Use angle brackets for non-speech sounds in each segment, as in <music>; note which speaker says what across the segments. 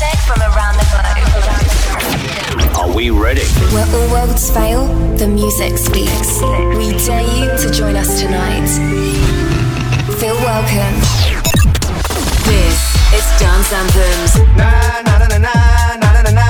Speaker 1: music from around the globe.
Speaker 2: Are we ready?
Speaker 1: Where all worlds fail, the music speaks. We dare you to join us tonight. Feel welcome. This is Dance Anthems.
Speaker 3: Na na na na na na na na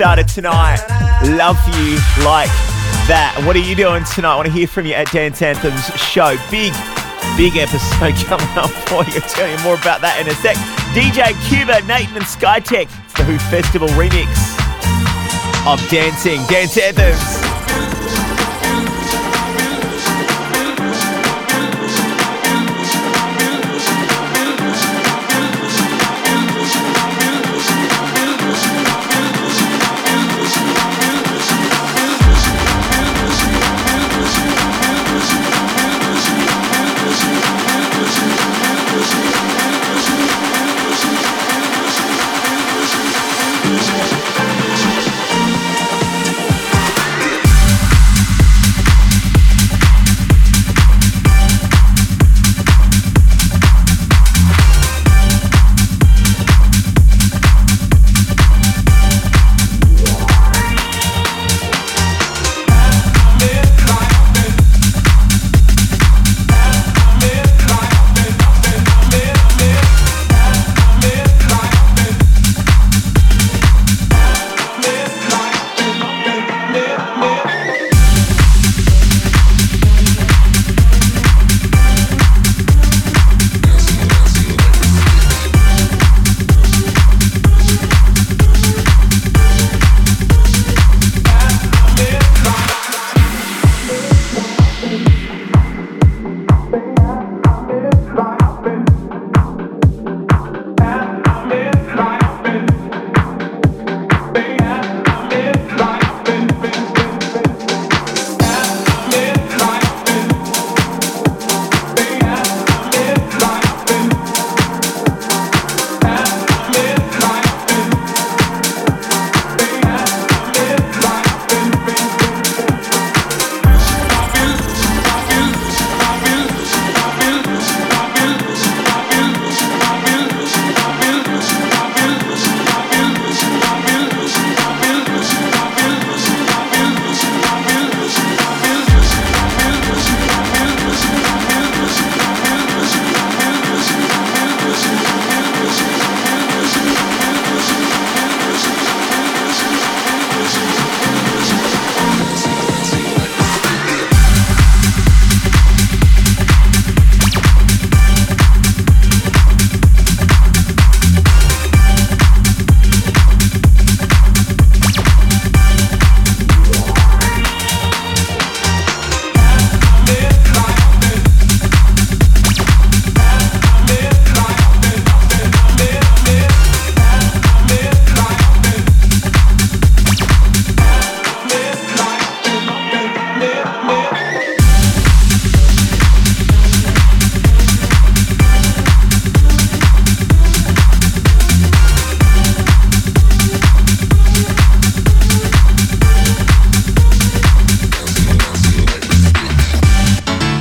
Speaker 4: started tonight. Love you like that. What are you doing tonight? I want to hear from you at Dance Anthems show. Big, big episode <laughs> coming up for you. I'll tell you more about that in a sec. DJ Cuba, Nathan and Skytech. It's the Who Festival remix of Dancing. Dance Anthems.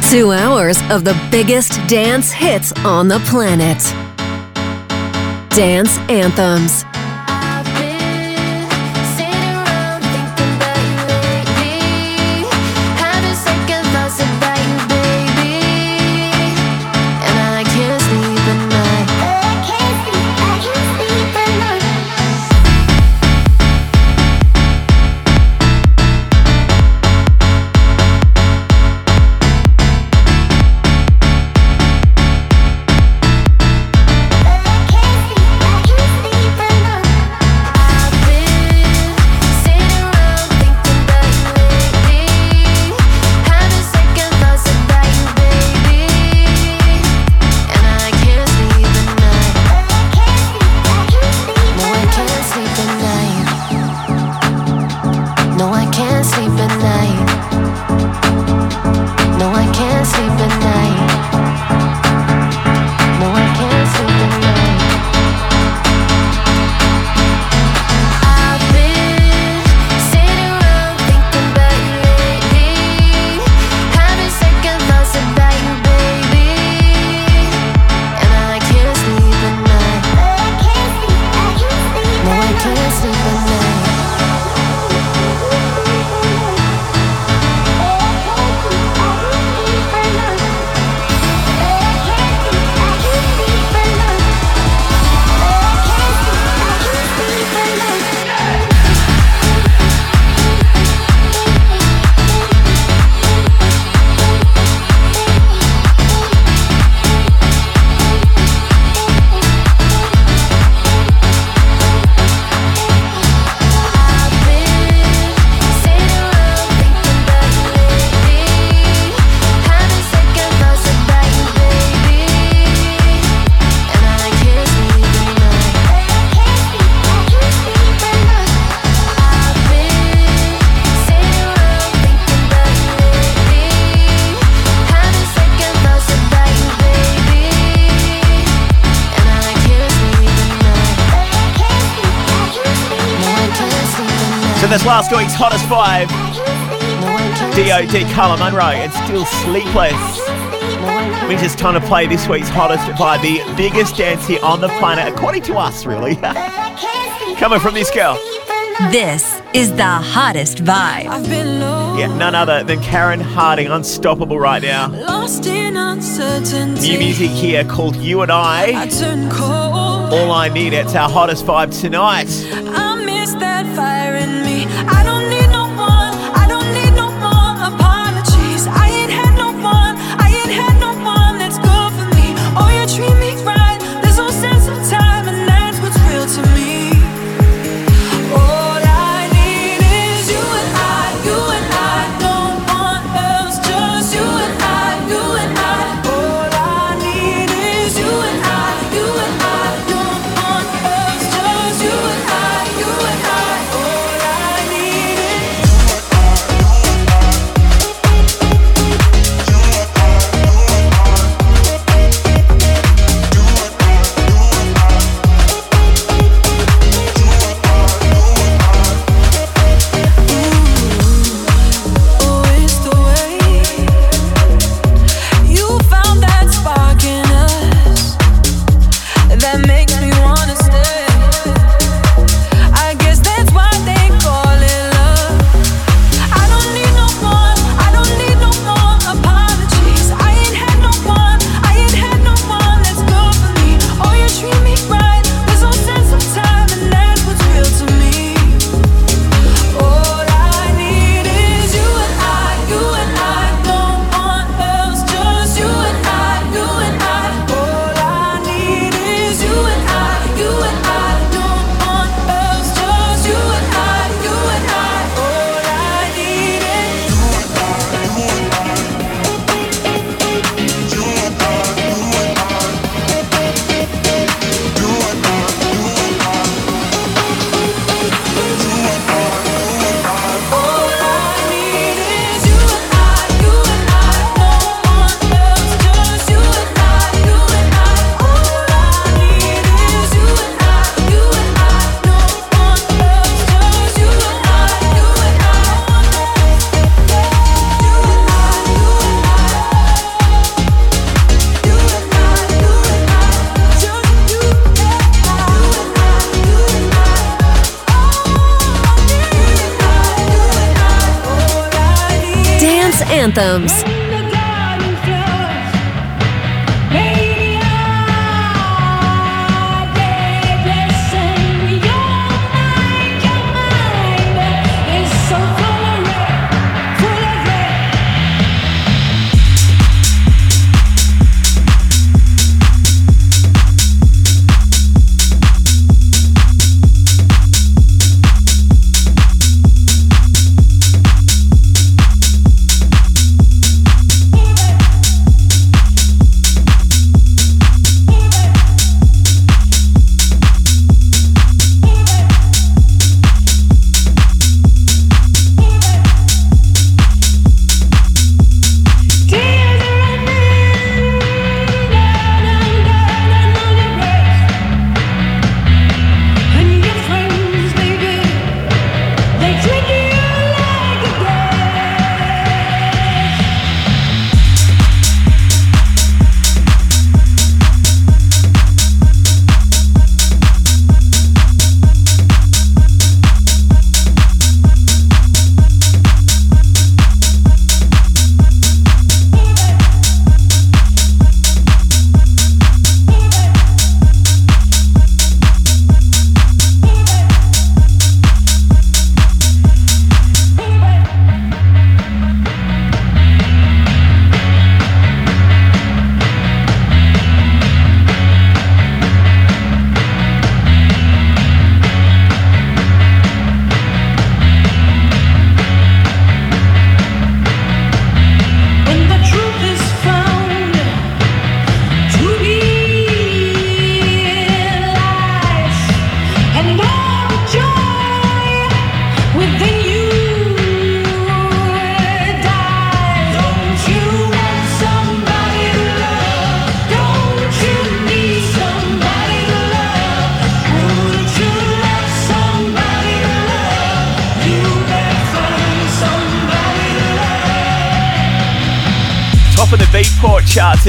Speaker 5: Two hours of the biggest dance hits on the planet. Dance Anthems.
Speaker 2: This last week's hottest five. DOD Carla Monroe and still sleepless. Means just time to play this week's hottest by the biggest dance here on the planet, according to us, really. <laughs> Coming from this girl.
Speaker 5: This is the hottest vibe.
Speaker 2: Yeah, none other than Karen Harding, unstoppable right now. lost New music here called You and I. All I need, it's our hottest vibe tonight.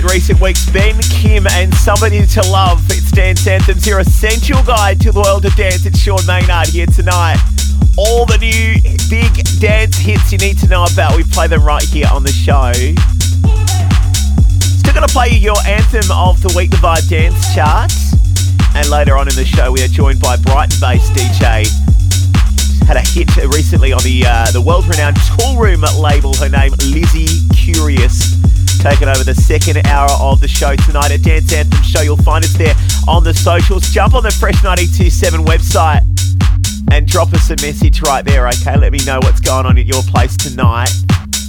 Speaker 4: Recent weeks. Ben, Kim, and Somebody to Love. It's Dance Anthems, your essential guide to the world of dance. It's Sean Maynard here tonight. All the new big dance hits you need to know about. We play them right here on the show. Still going to play you your anthem of the week, the Vibe Dance chart. And later on in the show, we are joined by Brighton based DJ. Had a hit recently on the uh, the world renowned Toolroom label. Her name, Lizzie Curious taking over the second hour of the show tonight at Dance Anthem Show. You'll find us there on the socials. Jump on the Fresh 927 website and drop us a message right there, okay? Let me know what's going on at your place tonight.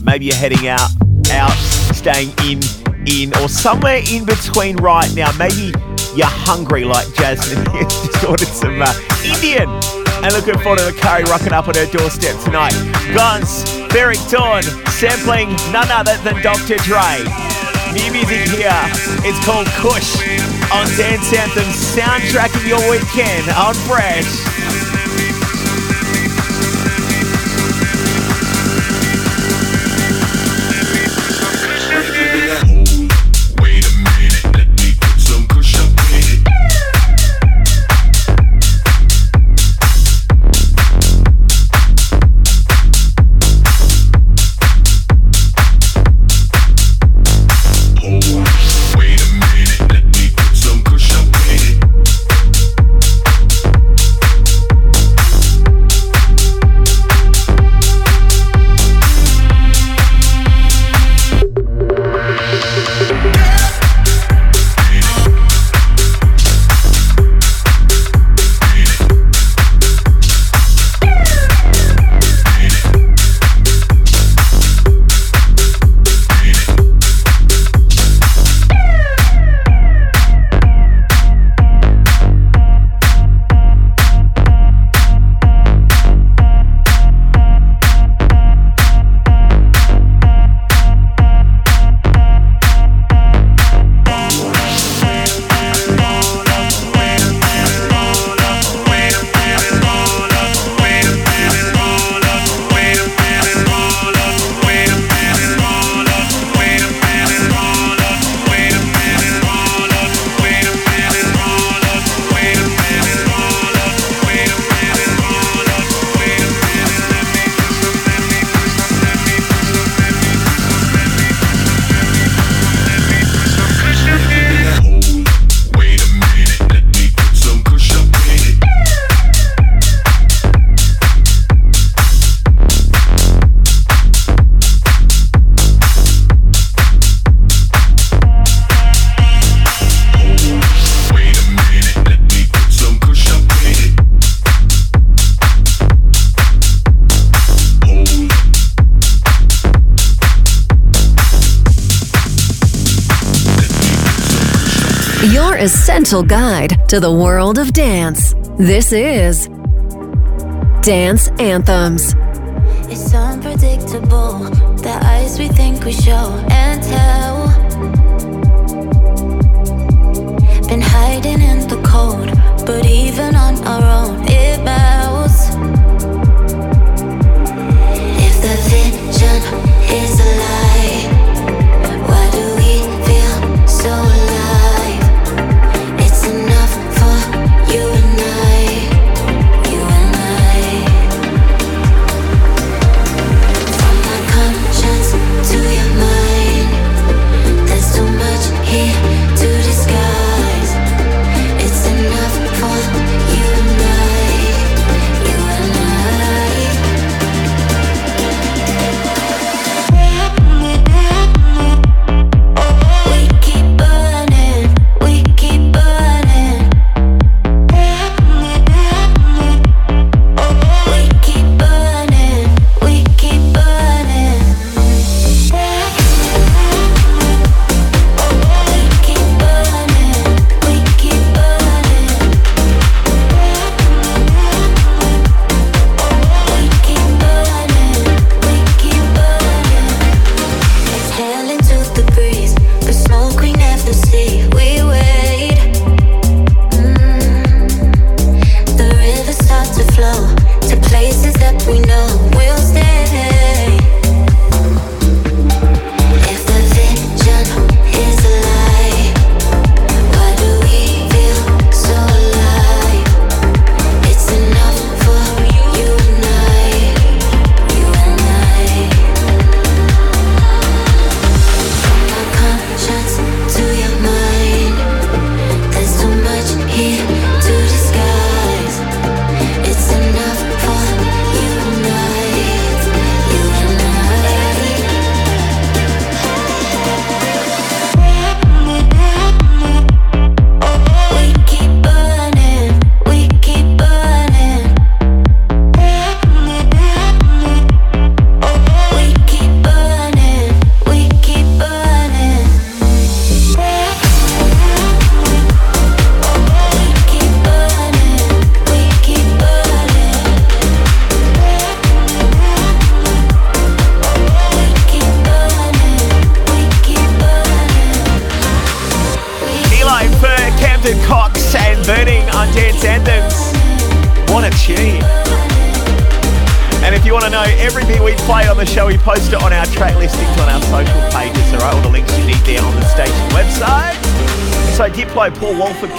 Speaker 4: Maybe you're heading out, out, staying in, in, or somewhere in between right now. Maybe you're hungry like Jasmine <laughs> just ordered some uh, Indian and looking forward to the curry rocking up on her doorstep tonight. Guns, Ferreck Dawn, sampling none other than Dr. Dre. New music here. It's called Kush on Dance Anthem, soundtracking your weekend on Fresh.
Speaker 2: your essential guide to the world of dance. This is Dance Anthems.
Speaker 6: It's unpredictable, the eyes we think we show and tell. Been hiding in the cold, but even on our own, it. If the vision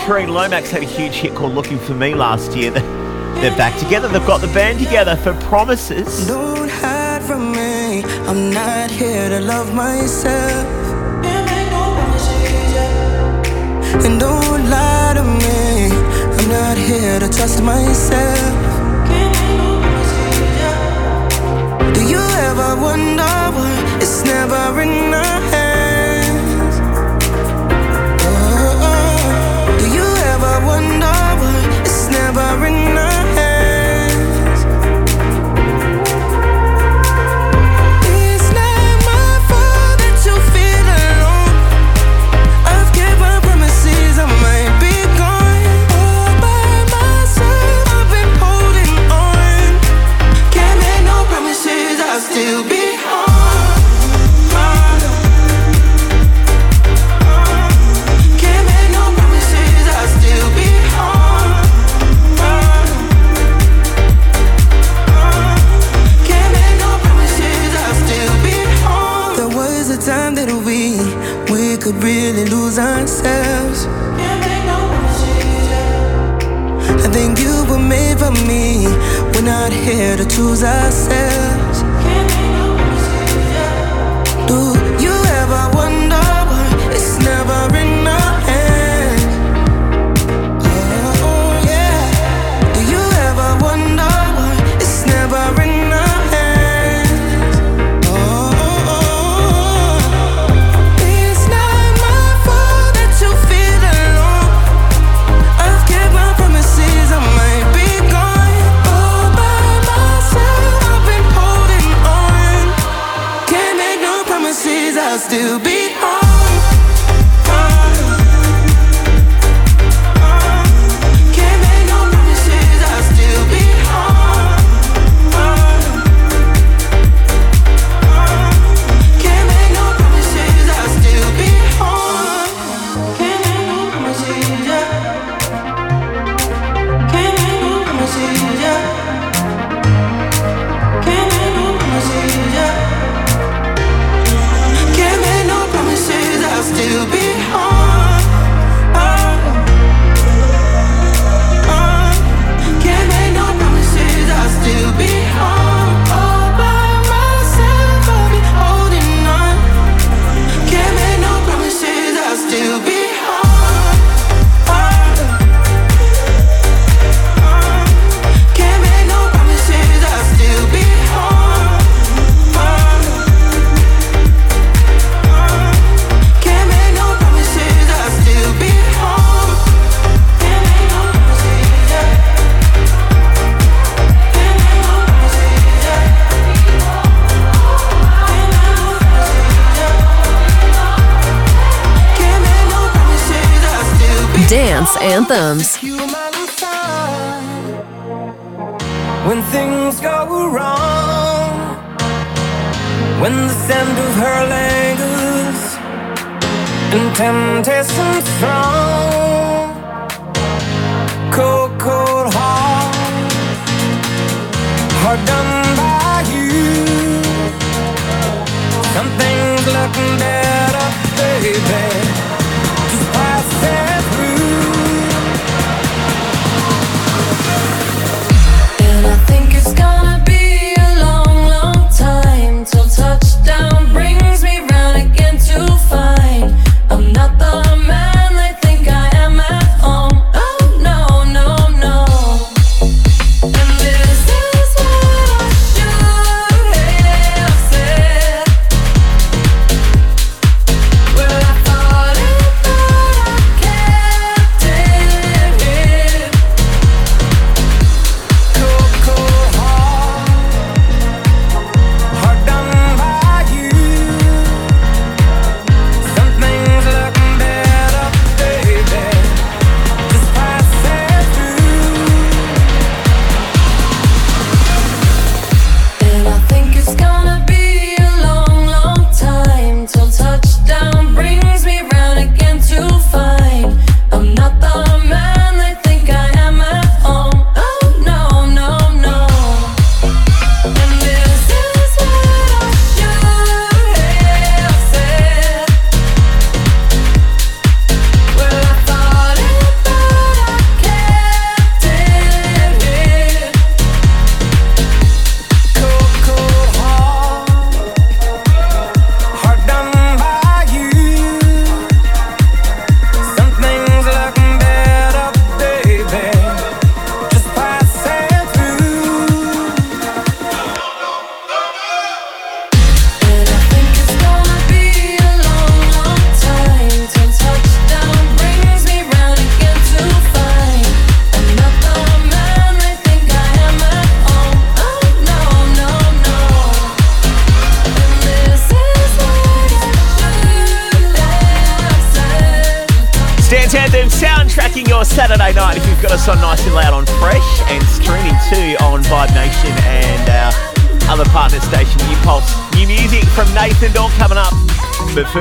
Speaker 4: Tree Lomax had a huge hit called Looking For Me last year. They're back together. They've got the band together for Promises.
Speaker 7: Don't hide from me. I'm not here to love myself. And don't lie to me. I'm not here to trust myself. Do you ever wonder why it's never
Speaker 2: enough?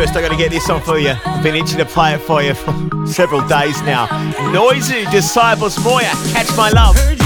Speaker 2: first. I got to get this on for you. I've been itching to play it for you for several days now. Noisy Disciples Moya, catch my love.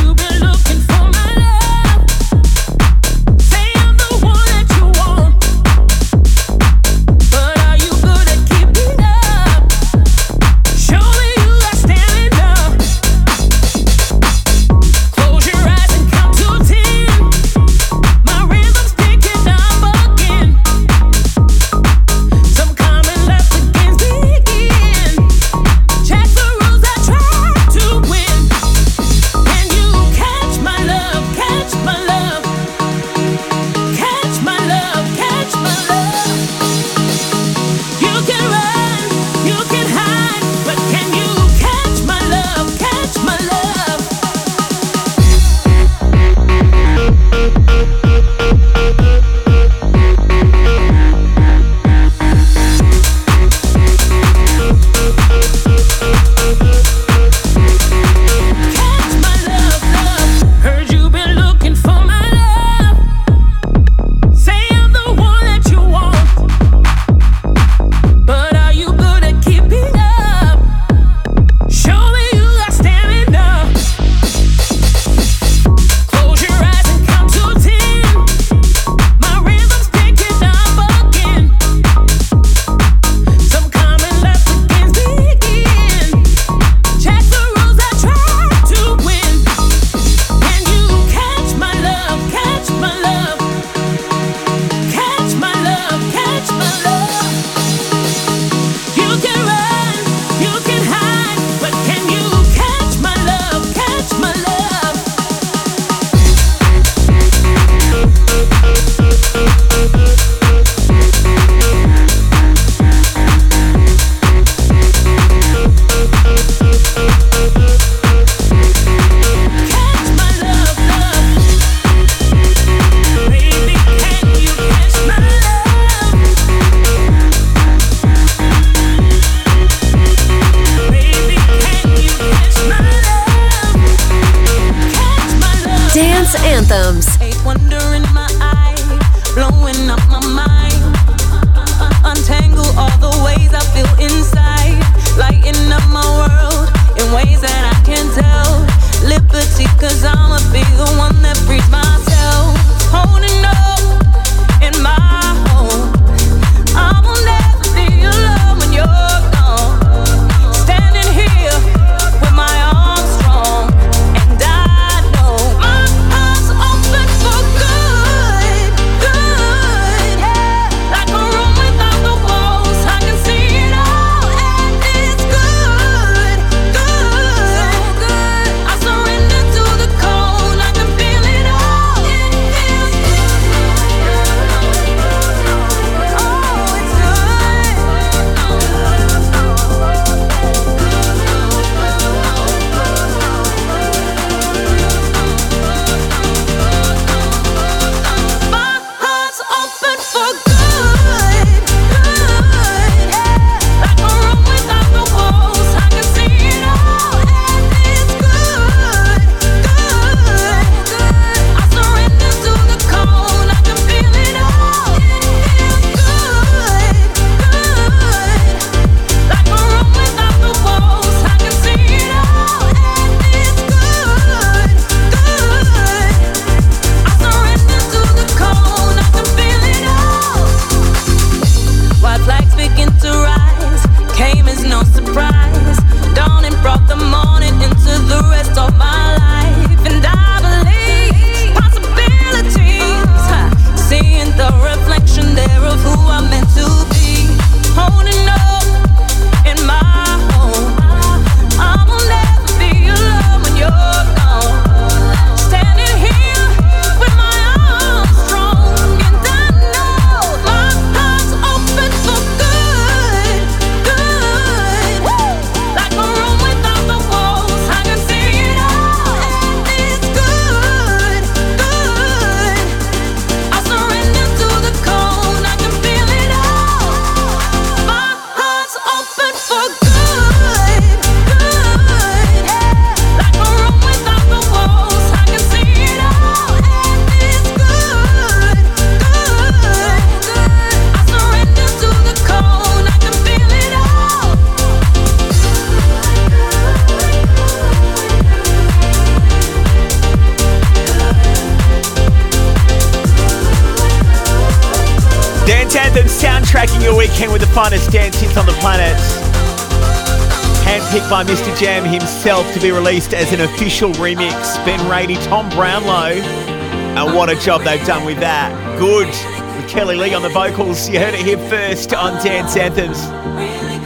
Speaker 2: by Mr. Jam himself to be released as an official remix. Ben Rady, Tom Brownlow. And what a job they've done with that. Good. With Kelly Lee on the vocals. You heard it here first on Dance Anthems.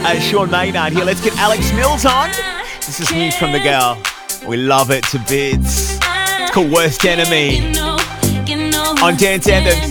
Speaker 2: As Sean Maynard here. Let's get Alex Mills on. This is new from the girl. We love it to bits. It's called Worst Enemy on Dance Anthems.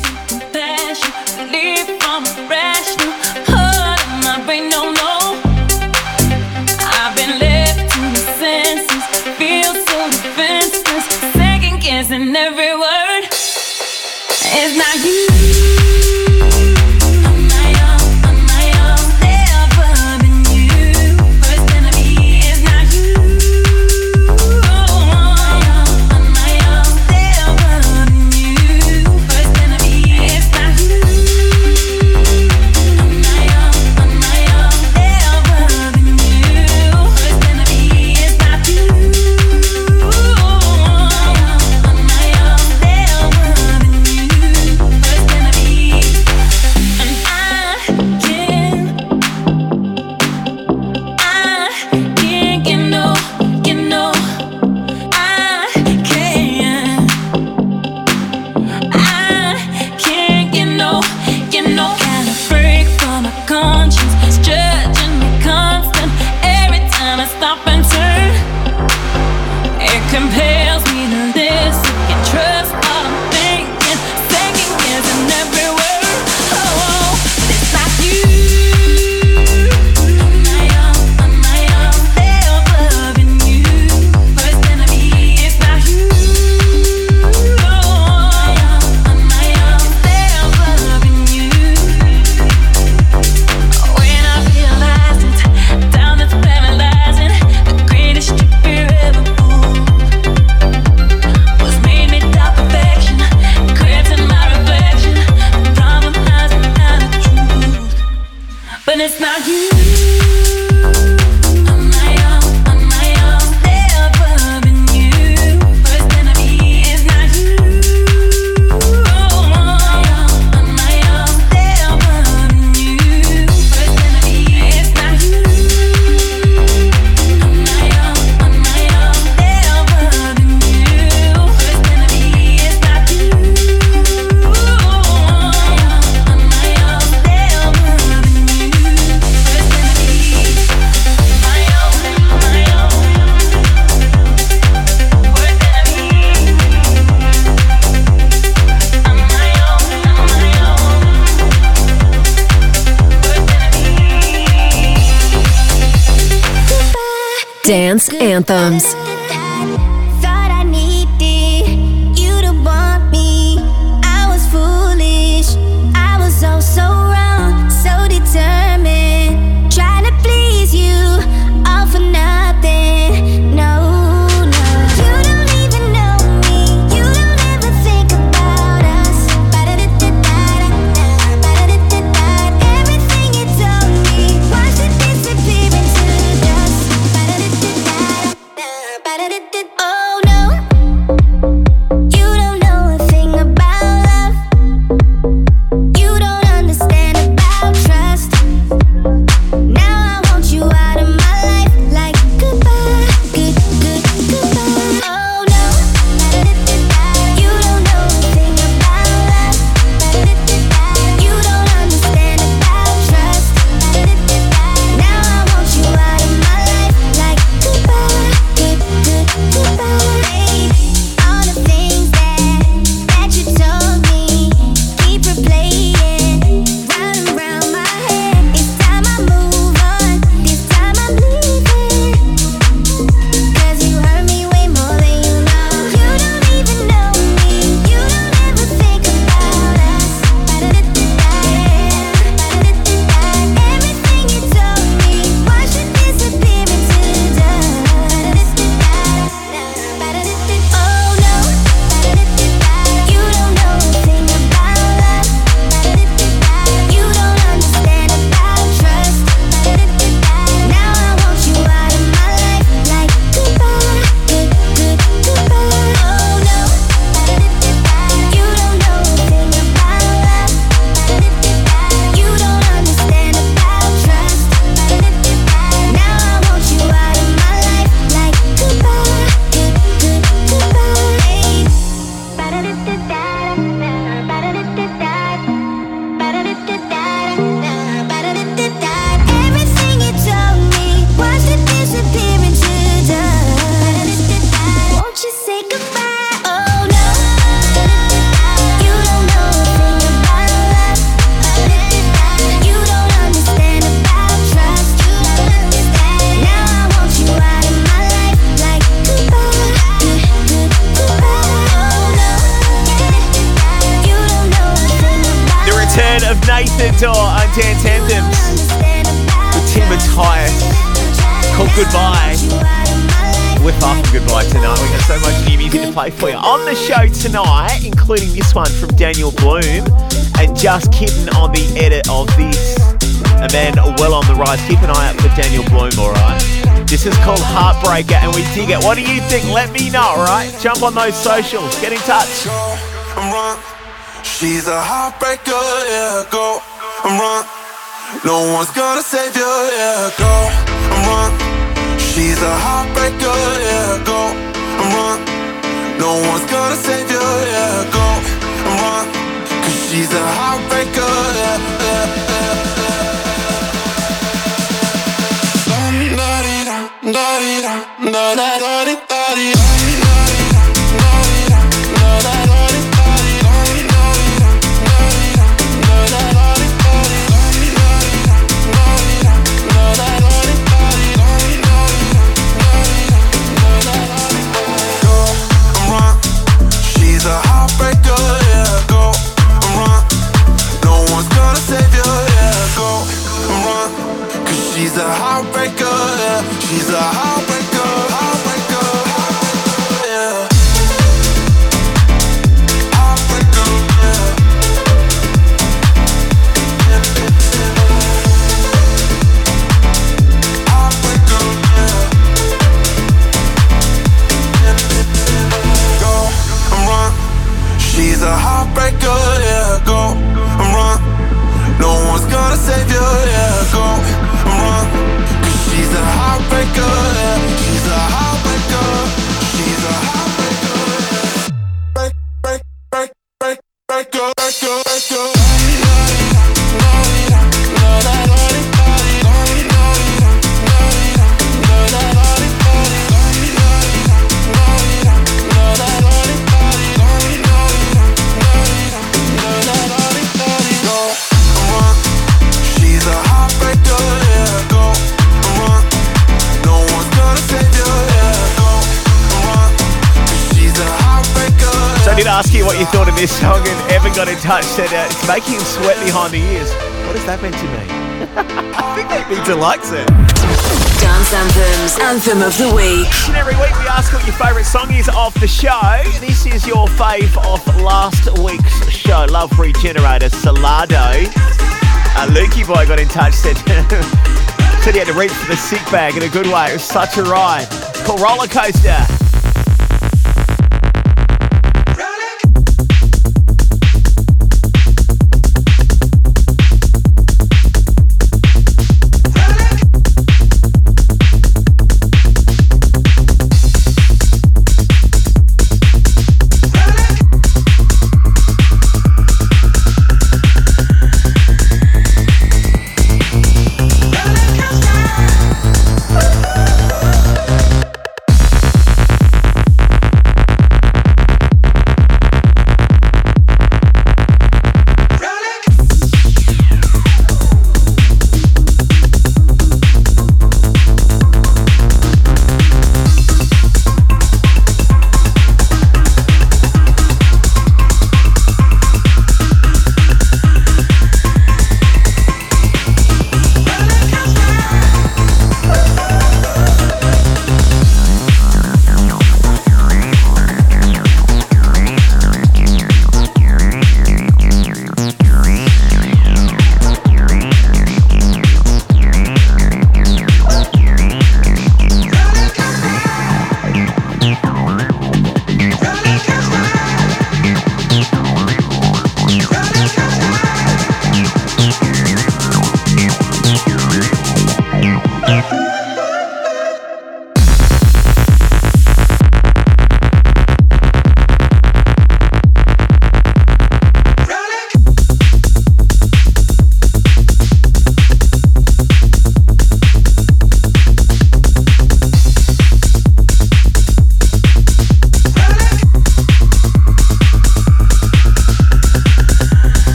Speaker 4: Daniel Bloom, and Just Kitten on the edit of this. a man, well on the rise. Keep an eye out for Daniel Bloom, alright? This is called Heartbreaker, and we dig it. What do you think? Let me know, alright? Jump on those socials, get in touch.
Speaker 8: She's a heartbreaker, yeah, go, I'm. No one's gonna save you, yeah, go, and run. She's a heartbreaker, yeah, go, I'm. No one's gonna save you, yeah, go. He's a heartbreaker. Yeah, yeah, yeah, da
Speaker 4: da da da da da da da this song, and Evan got in touch, said uh, it's making him sweat behind the ears. What does that mean to me? I think that means he likes it.
Speaker 2: Dance Anthems, Anthem of the Week.
Speaker 4: And every week we ask what your favourite song is of the show. This is your fave of last week's show, Love Regenerator Salado. Uh, Lukey Boy got in touch, said, <laughs> said he had to reach for the sick bag in a good way. It was such a ride. It's called Roller Coaster.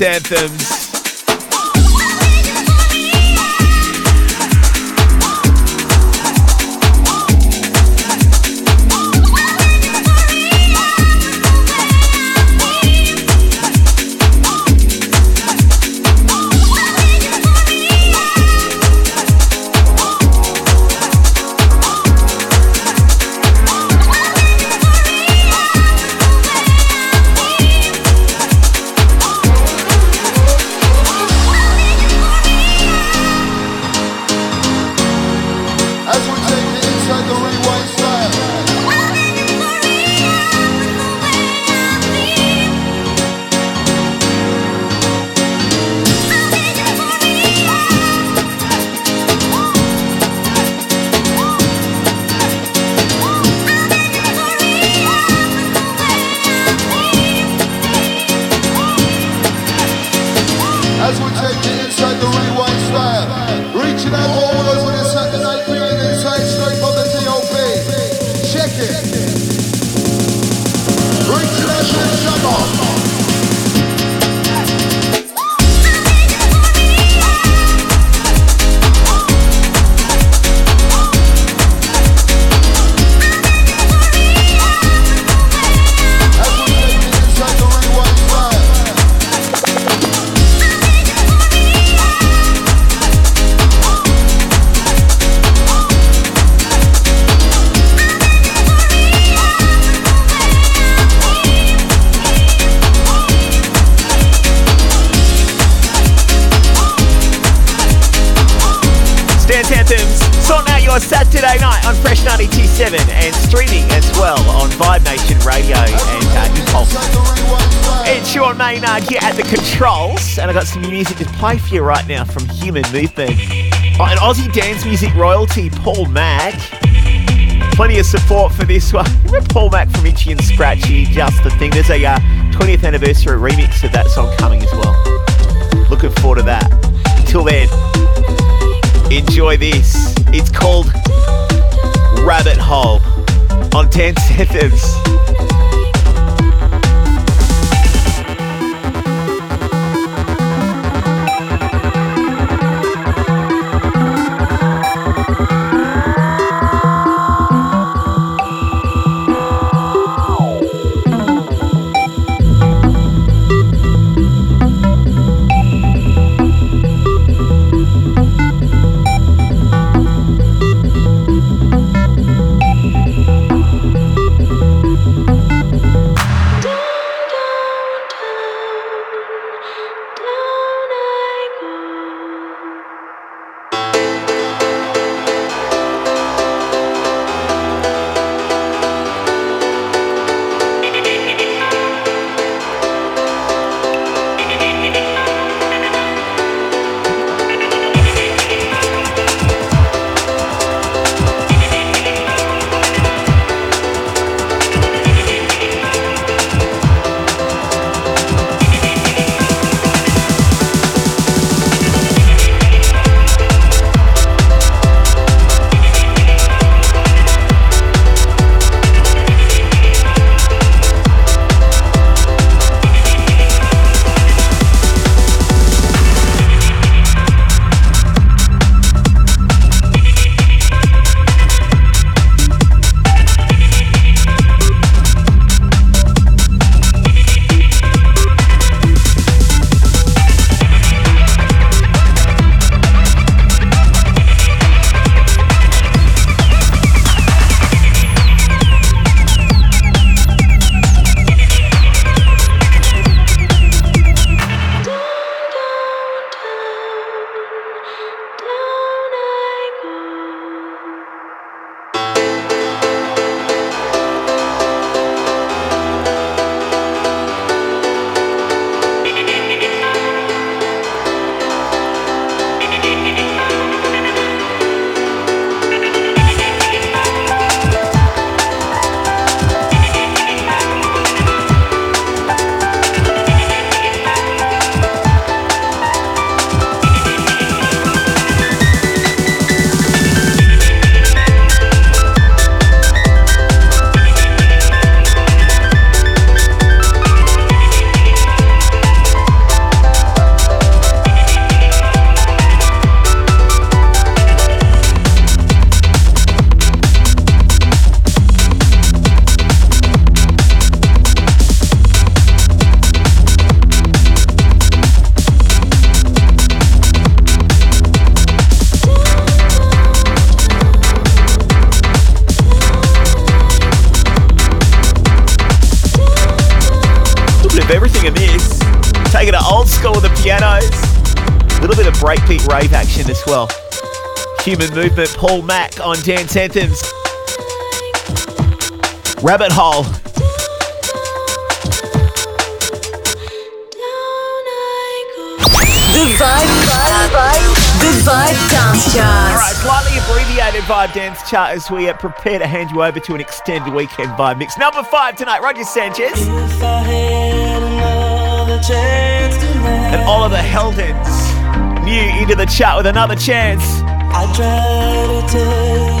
Speaker 4: anthems. and I got some new music to play for you right now from Human Movement. Oh, and Aussie dance music royalty, Paul Mac. Plenty of support for this one. Remember <laughs> Paul Mac from Itch-E and Scratch-E, just the thing. There's a uh, 20th anniversary remix of that song coming as well. Looking forward to that. Until then, enjoy this. It's called Rabbit Hole on Dance Anthems. Human Movement, Paul Mac on Dance Anthems. Rabbit Hole.
Speaker 2: The Vibe, Vibe, Vibe, The Vibe Dance Chart.
Speaker 4: All right, slightly abbreviated vibe dance chart as we uh, prepare to hand you over to an extended weekend vibe mix. Number five tonight, Roger Sanchez
Speaker 7: If I had another chance tonight,
Speaker 4: and Oliver Heldens. New into the chat with another chance.
Speaker 7: Try to tell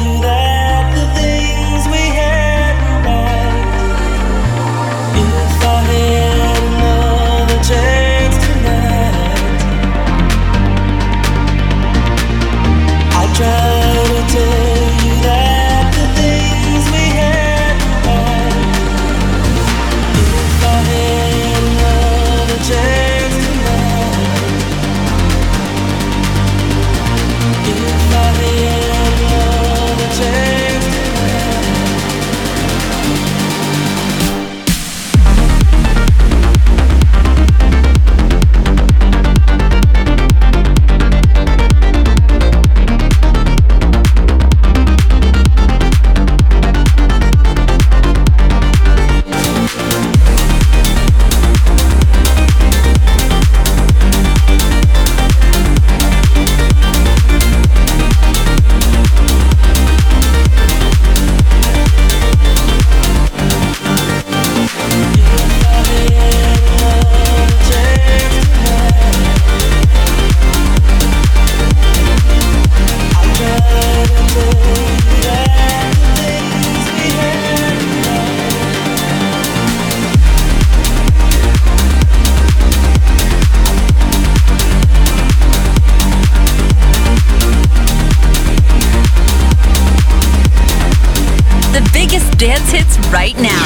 Speaker 7: right
Speaker 9: now.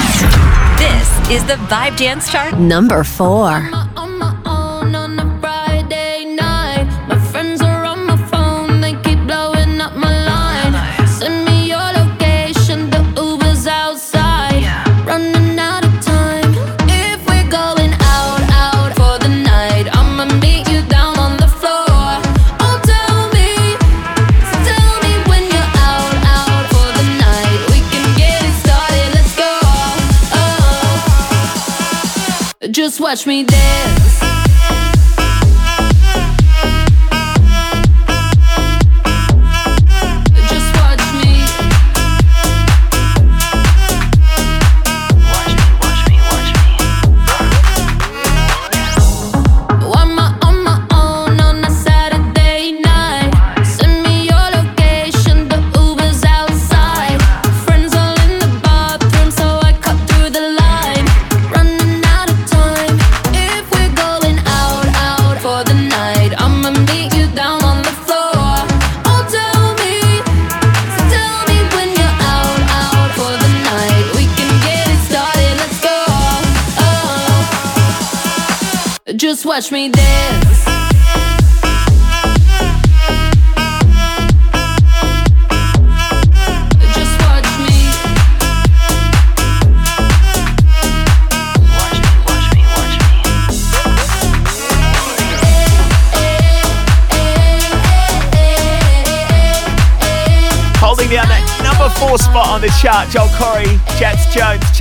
Speaker 9: This is the Vibe Dance Chart.
Speaker 2: Number four.
Speaker 5: Watch me dance.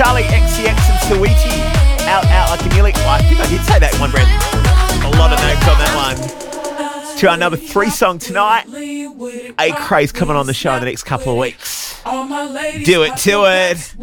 Speaker 4: Charli XCX and Saweetie. Out, out, can nearly, well, I think I did say that one breath. A lot of notes on that one. To our number three song tonight, Acraze coming on the show in the next couple of weeks. Do it to it.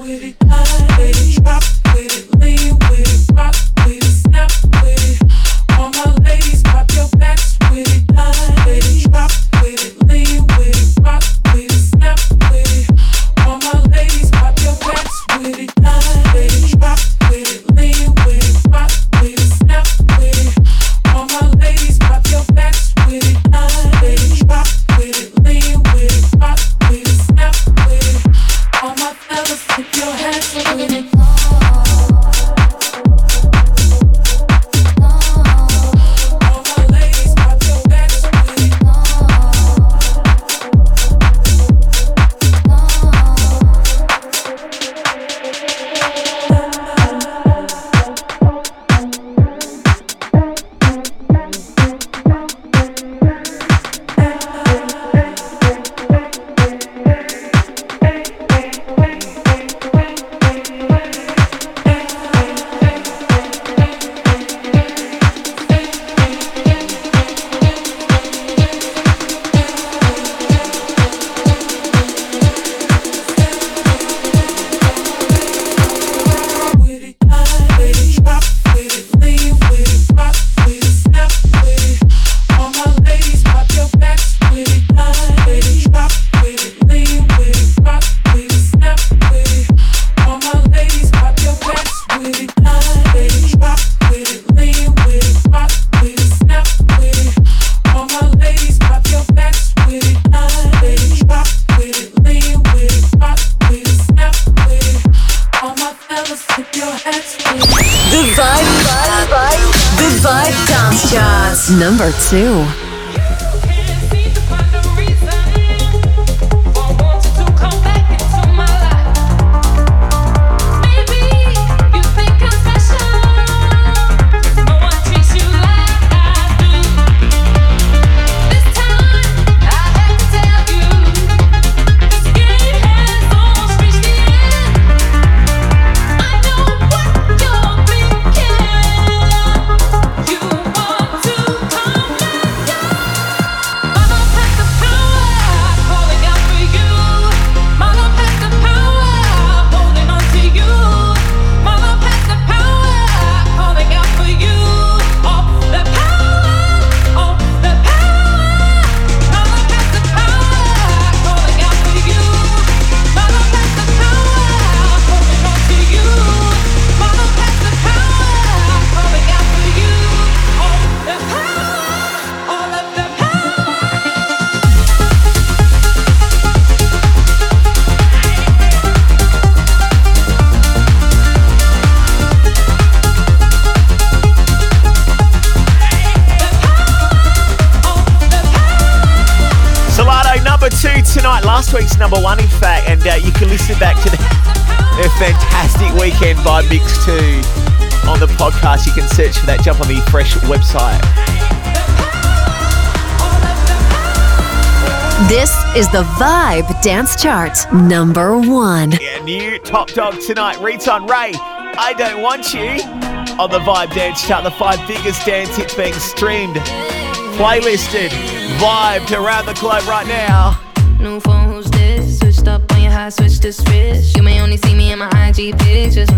Speaker 4: mix two on the podcast. You can search for that. Jump on the Fresh website.
Speaker 2: This is the Vibe Dance Chart number one.
Speaker 4: Yeah, new top dog tonight. Riton Ray, I don't want you. On the Vibe Dance Chart, the five biggest dance hits being streamed, playlisted, vibed around the globe right now.
Speaker 5: New phone, who's this? Switched up on your high, switch to switch. You may only see me in my IG pictures.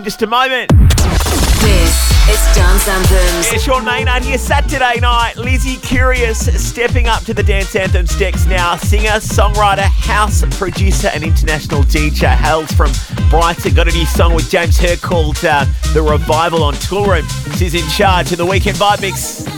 Speaker 5: in
Speaker 4: just a moment.
Speaker 1: This is Dance Anthems.
Speaker 4: It's your main on your Saturday night. Lizzie Curious stepping up to the Dance Anthem decks now. Singer, songwriter, house producer, and international DJ. Hails from Brighton. Got a new song with James Hurr called uh, The Revival on Toolroom. She's in charge of the Weekend Vibe Mix.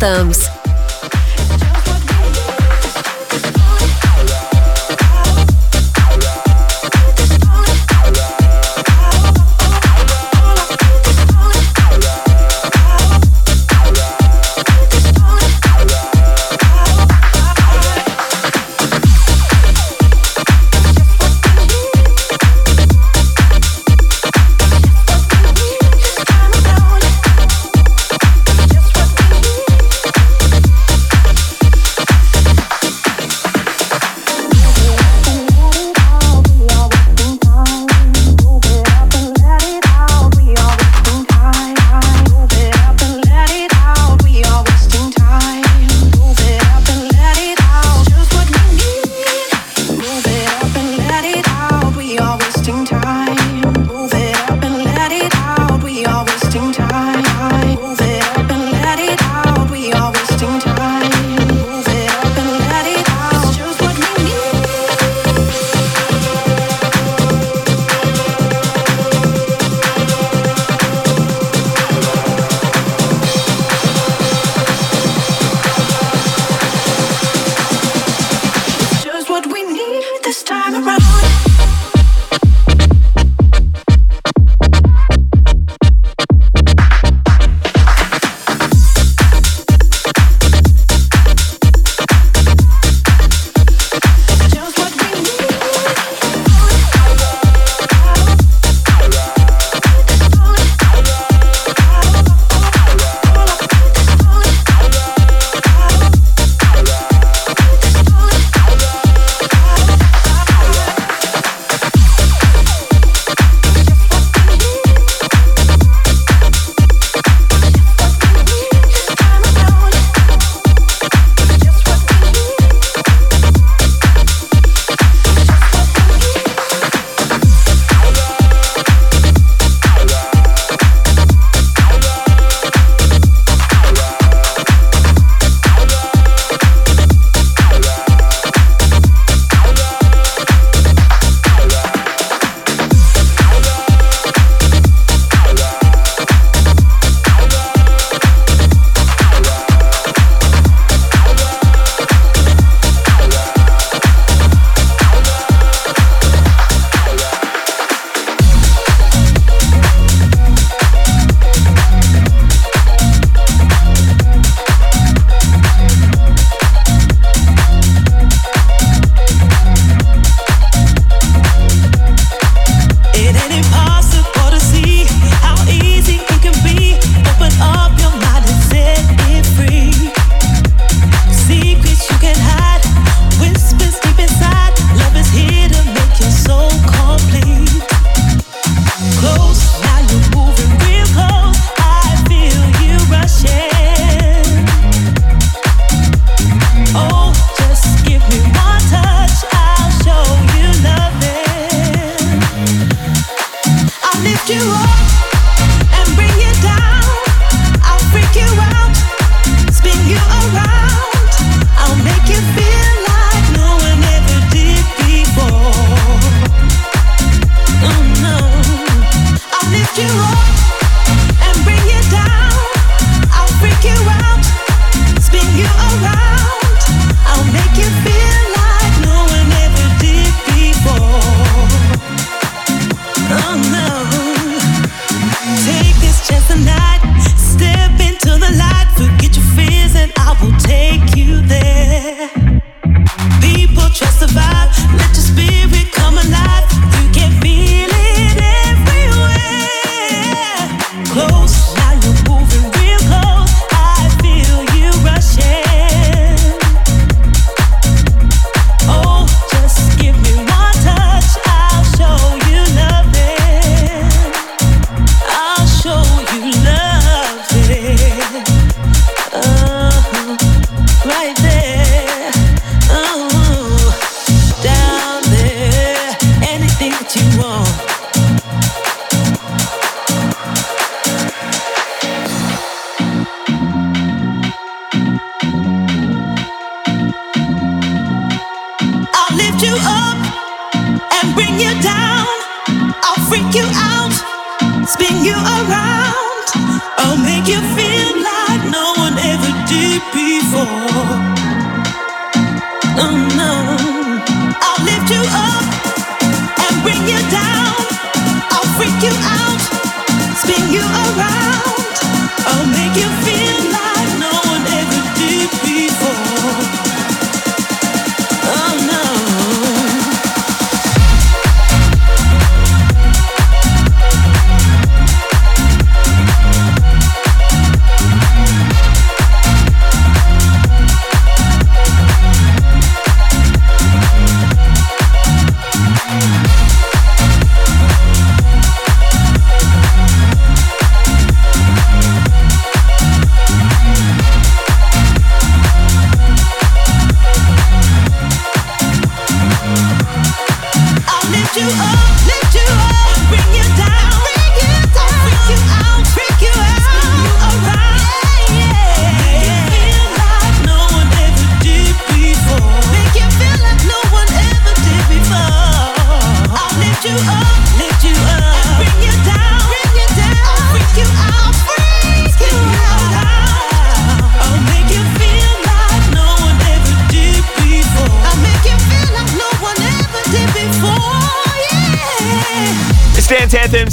Speaker 9: Dance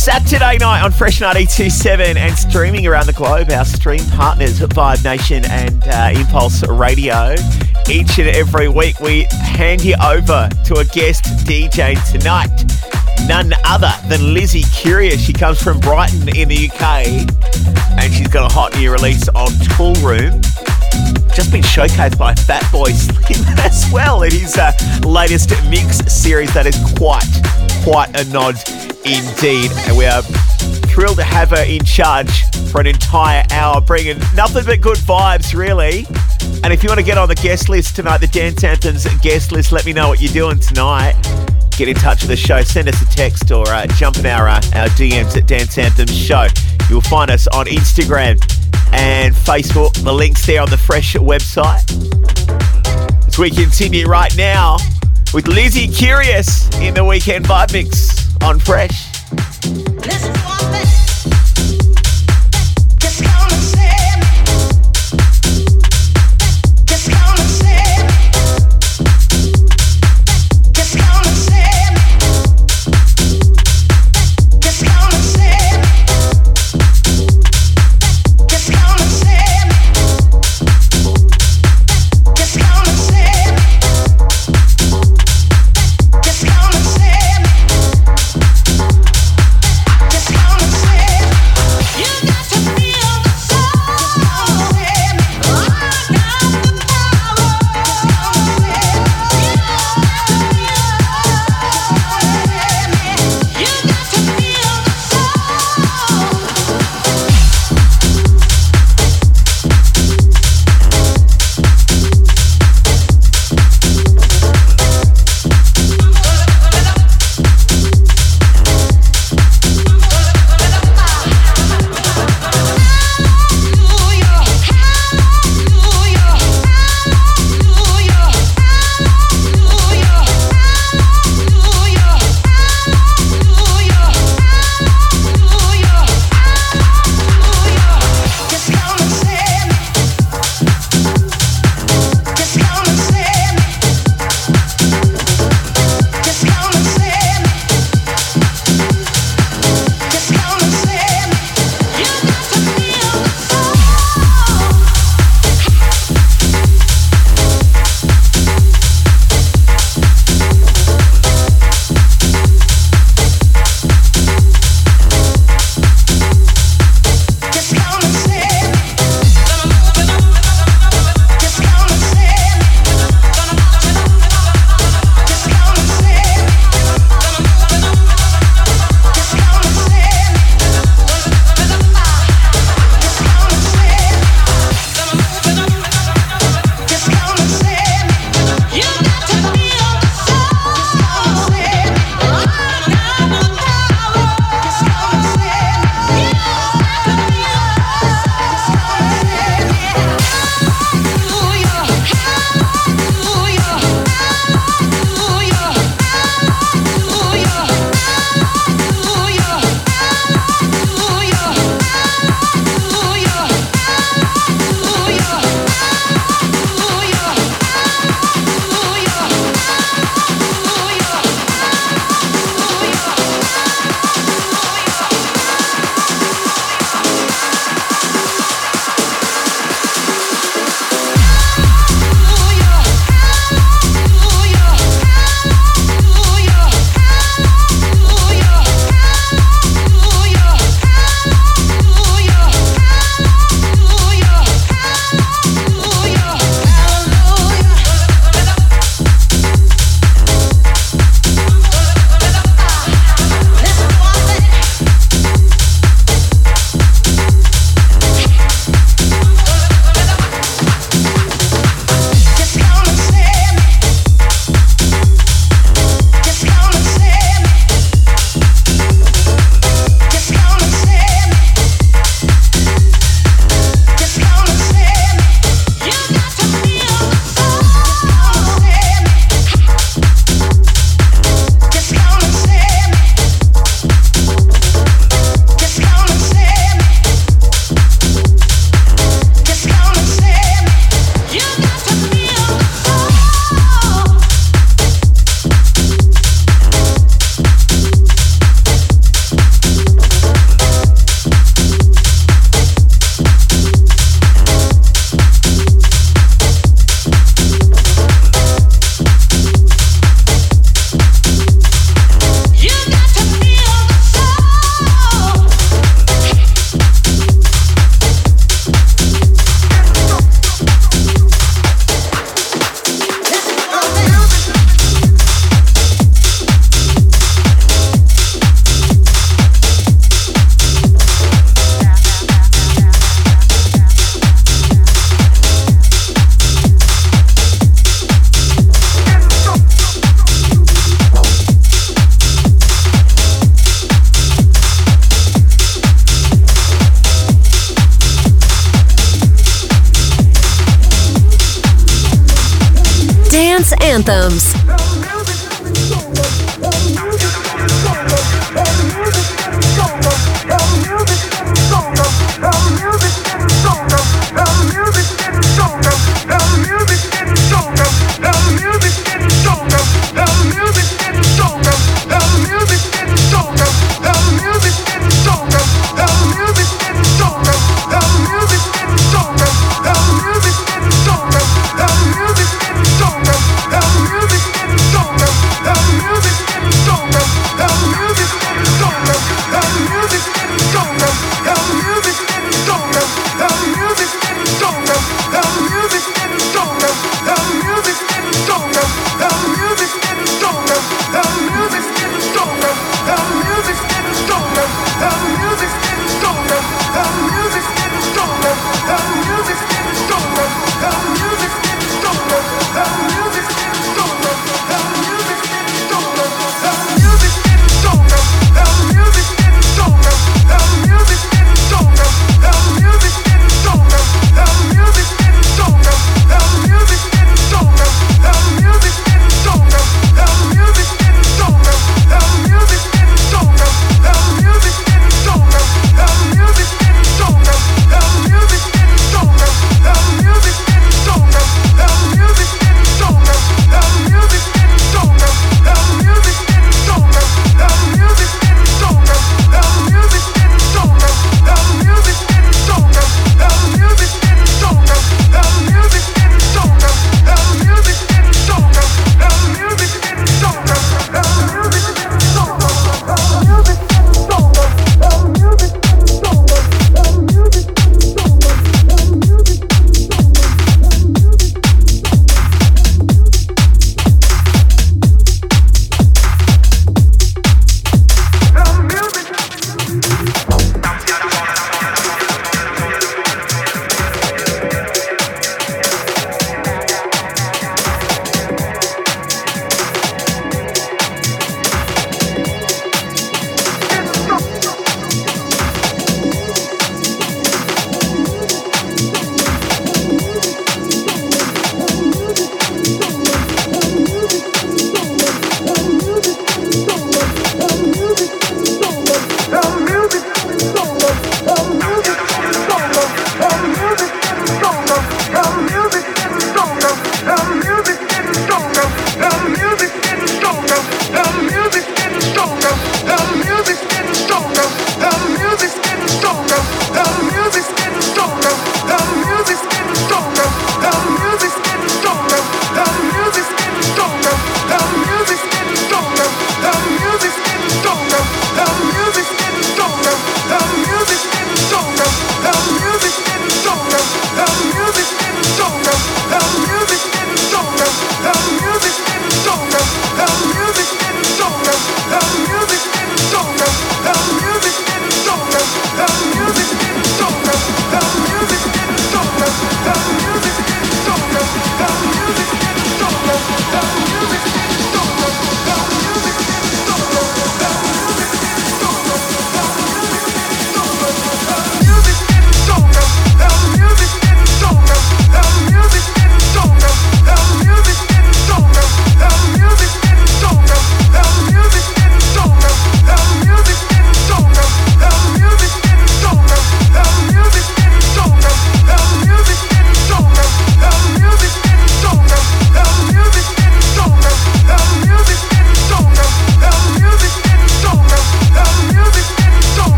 Speaker 4: Saturday night on Fresh 927 and streaming around the globe. Our stream partners, Vibe Nation and uh, Impulse Radio. Each and every week, we hand you over to a guest DJ tonight. None other than Lizzie Curious. She comes from Brighton in the UK and she's got a hot new release on Toolroom. Just been showcased by Fatboy Slim <laughs> as well in his uh, latest mix series that is quite, quite a nod indeed. And we are thrilled to have her in charge for an entire hour, bringing nothing but good vibes, really. And if you want to get on the guest list tonight, the Dance Anthems guest list, let me know what you're doing tonight. Get in touch with the show, send us a text or uh, jump in our, uh, our DMs at Dance Anthems Show. You'll find us on Instagram and Facebook. The link's there on the Fresh website. As we continue right now with Lizzie Curious in the Weekend Vibe Mix on Fresh. Dance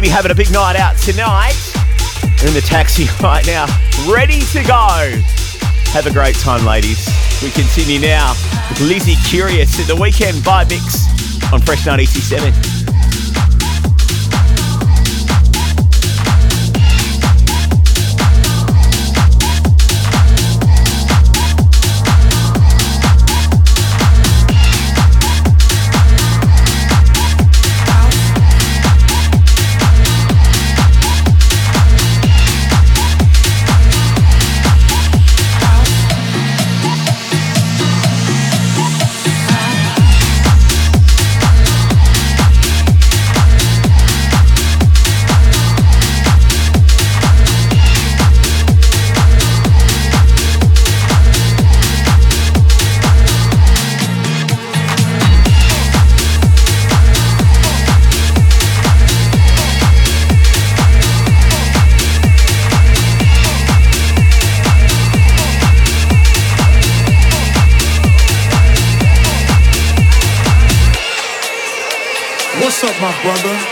Speaker 4: Phoebe having a big night out tonight. They're in the taxi <laughs> right now, ready to go. Have a great time, ladies. We continue now with Lizzie Curious at the weekend vibe mix on Fresh 987.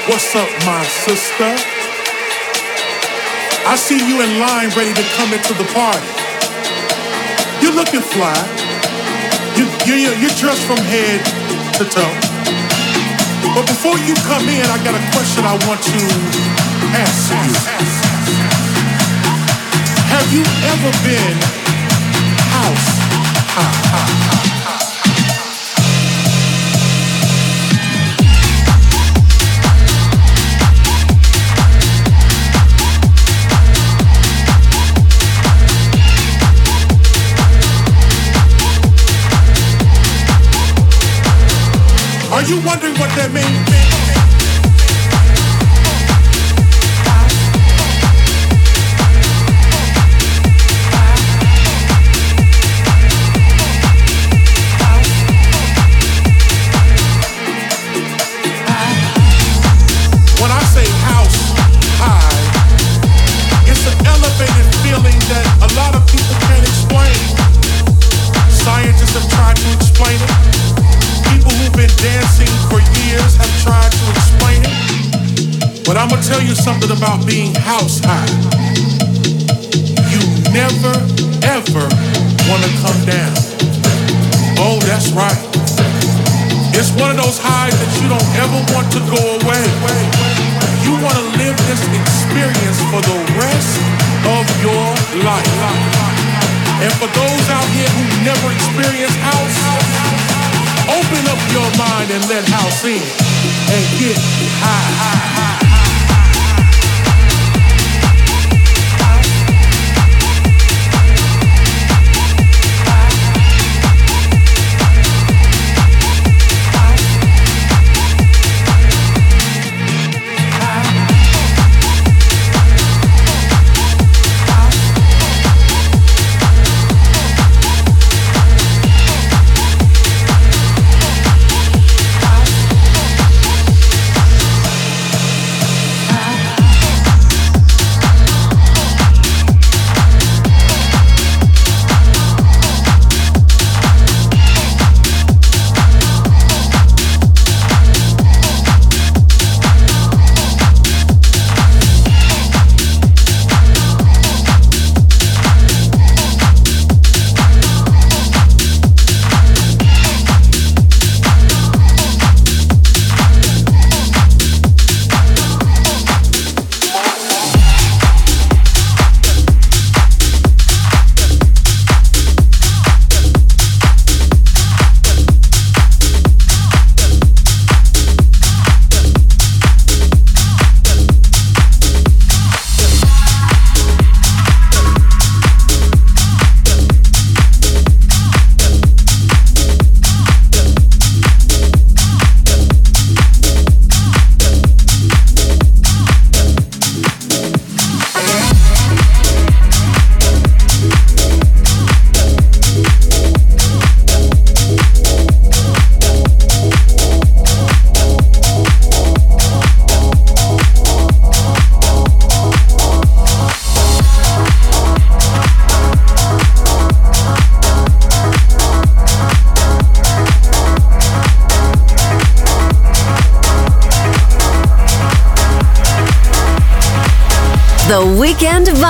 Speaker 10: What's up, my sister? I see you in line ready to come into the party. You're looking fly. You, you, you're dressed from head to toe. But before you come in, I got a question I want to ask you. Have you ever been house? You wondering what that means? Tell you something about being house high. You never, ever wanna come down. Oh, that's right. It's one of those highs that you don't ever want to go away. You wanna live this experience for the rest of your life. And for those out here who never experienced house, Open up your mind and let house in and get high.
Speaker 2: The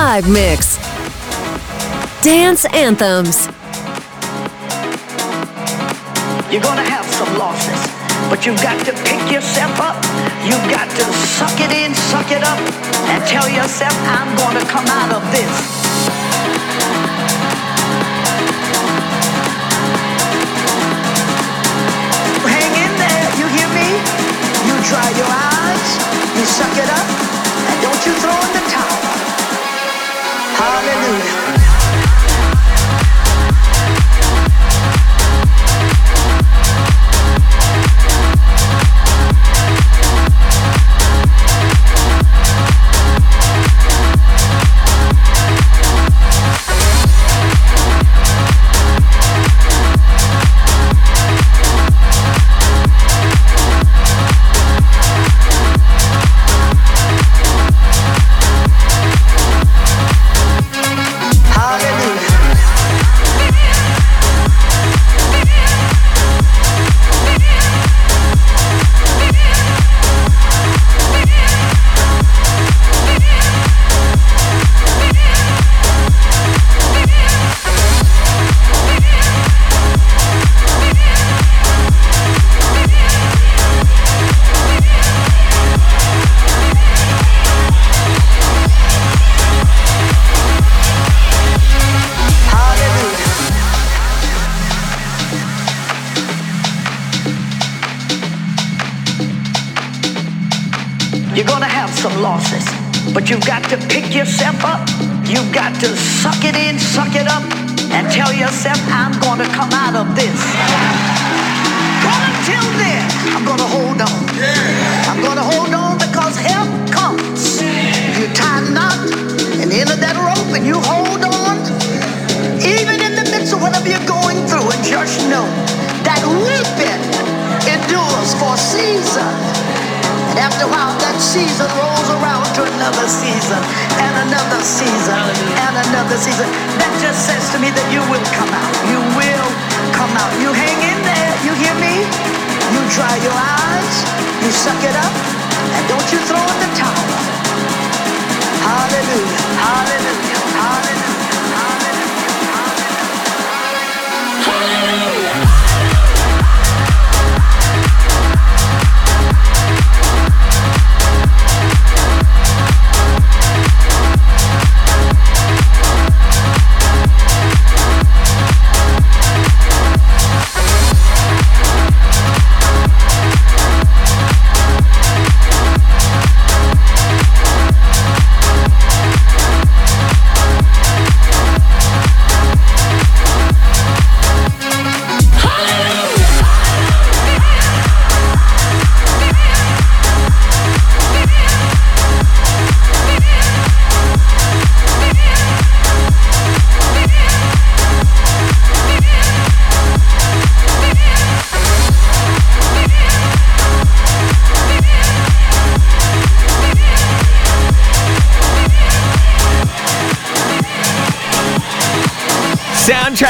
Speaker 2: Vibe Mix. Dance Anthems.
Speaker 11: You're gonna have some losses, but you've got to pick yourself up. You've got to suck it in, suck it up, and tell yourself, I'm gonna come out of this. Hang in there, you hear me? You dry your eyes, you suck it up, and don't you throw in the towel. Hallelujah.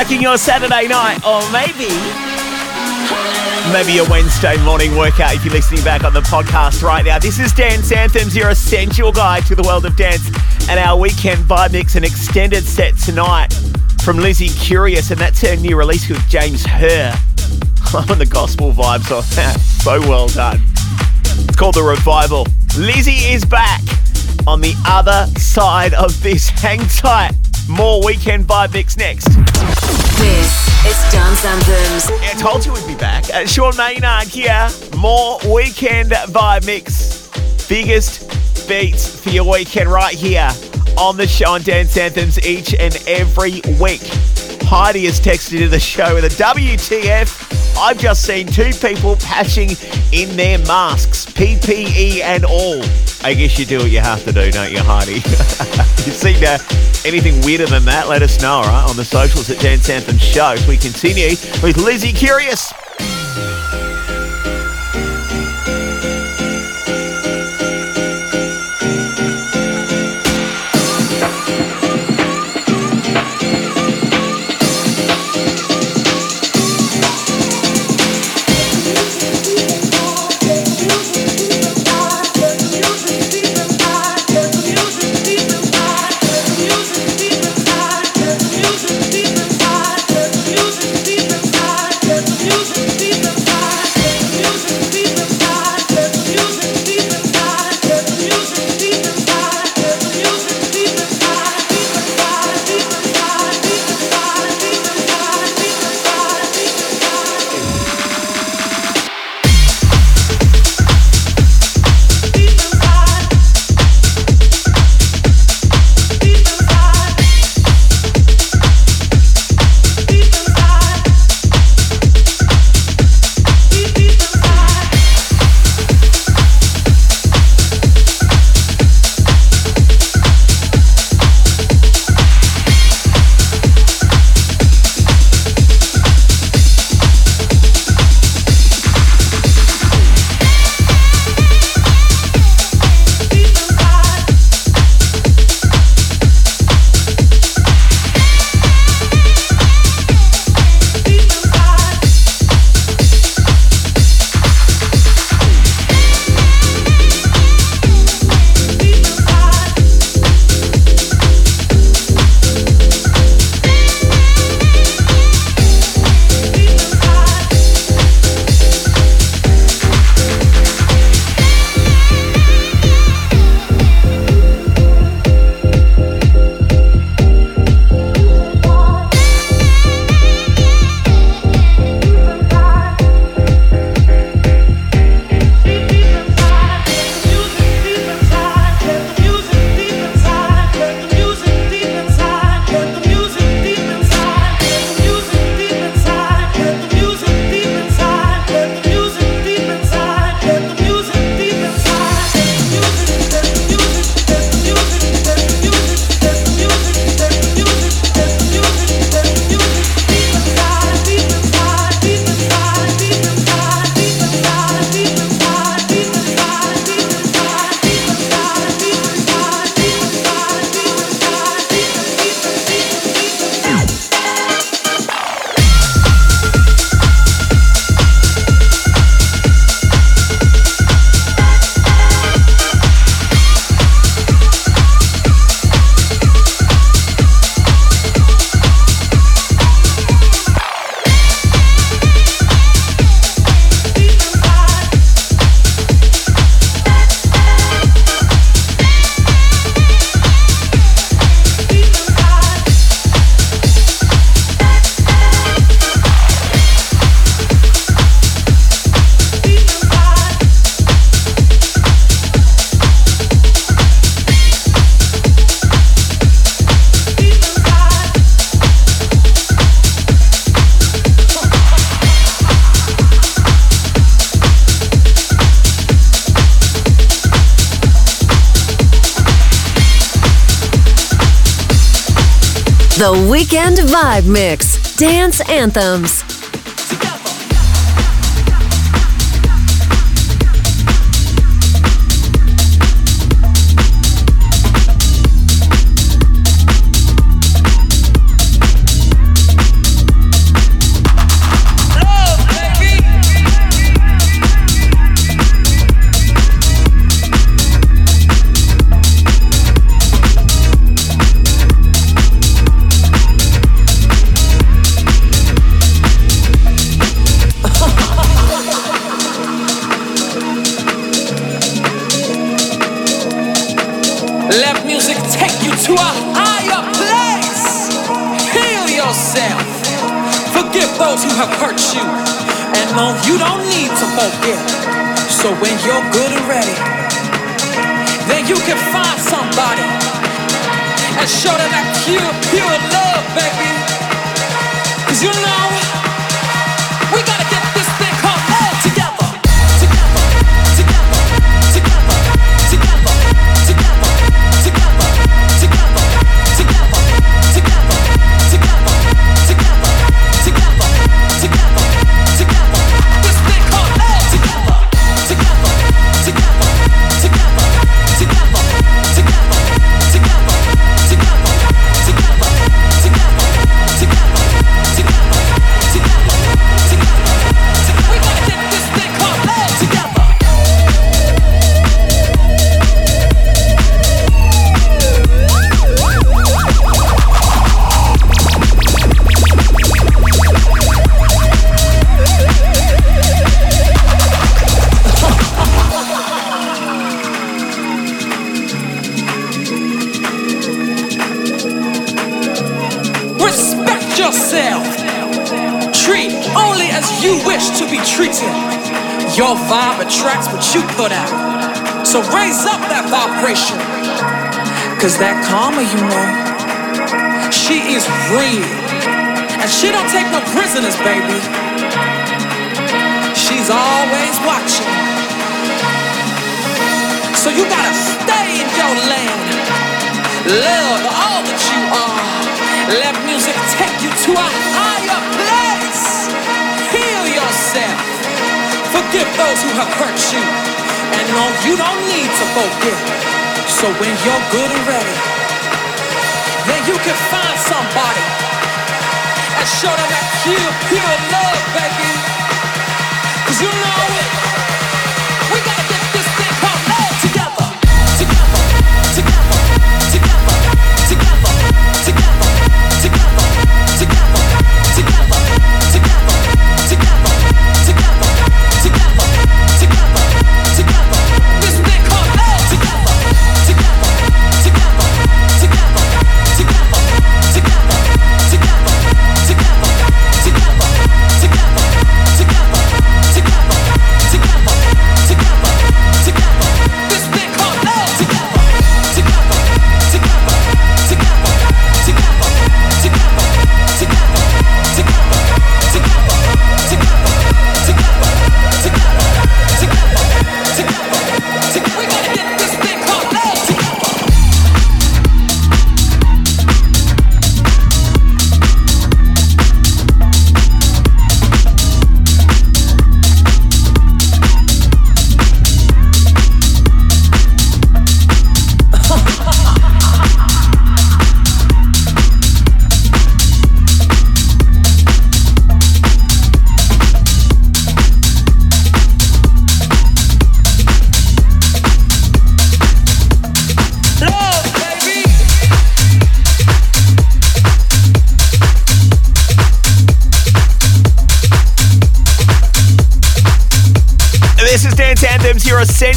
Speaker 4: Soundtracking your Saturday night, or maybe. Maybe a Wednesday morning workout if you're listening back on the podcast right now. This is Dance Anthems, your essential guide to the world of dance, and our weekend vibe mix, and extended set tonight from Lizzie Curious, and that's her new release with James Hurr. <laughs> I'm on the gospel vibes on that. So well done. It's called The Revival. Lizzie is back on the other side of this. Hang tight. More weekend vibe mix next.
Speaker 2: This is Dance Anthems.
Speaker 4: Yeah, I told you we'd be back. Uh, Sean Maynard here. More weekend vibe mix. Biggest beats for your weekend right here on the show on Dance Anthems each and every week. Heidi has texted in the show with a WTF. I've just seen two people patching in their masks, PPE and all. I guess you do what you have to do, don't you, Heidi? <laughs> you see uh, anything weirder than that? Let us know, right, on the socials at Dance Anthem Show. As we continue with Lizzie Curious.
Speaker 2: The Weekend Vibe Mix. Dance Anthems.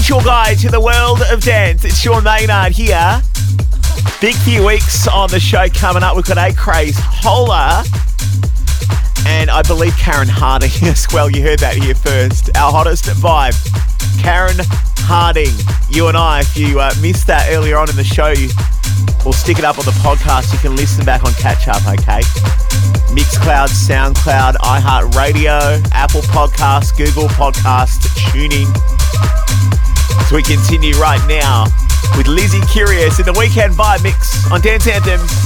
Speaker 12: It's your
Speaker 4: guide to the world of dance. It's Sean Maynard here. Big few weeks on the show coming up. We've got Acraze Hola and I believe Karen Harding <laughs> as well. You heard that here first. Our hottest vibe, Karen Harding. You and I, if you uh, missed that earlier on in the show, we'll stick it up on the podcast. You can listen back on catch up, okay? Mixcloud, SoundCloud, iHeartRadio, Apple Podcasts, Google Podcasts, tuning we continue right now with Lizzie Curious in the Weekend Vibe Mix on Dance Anthem.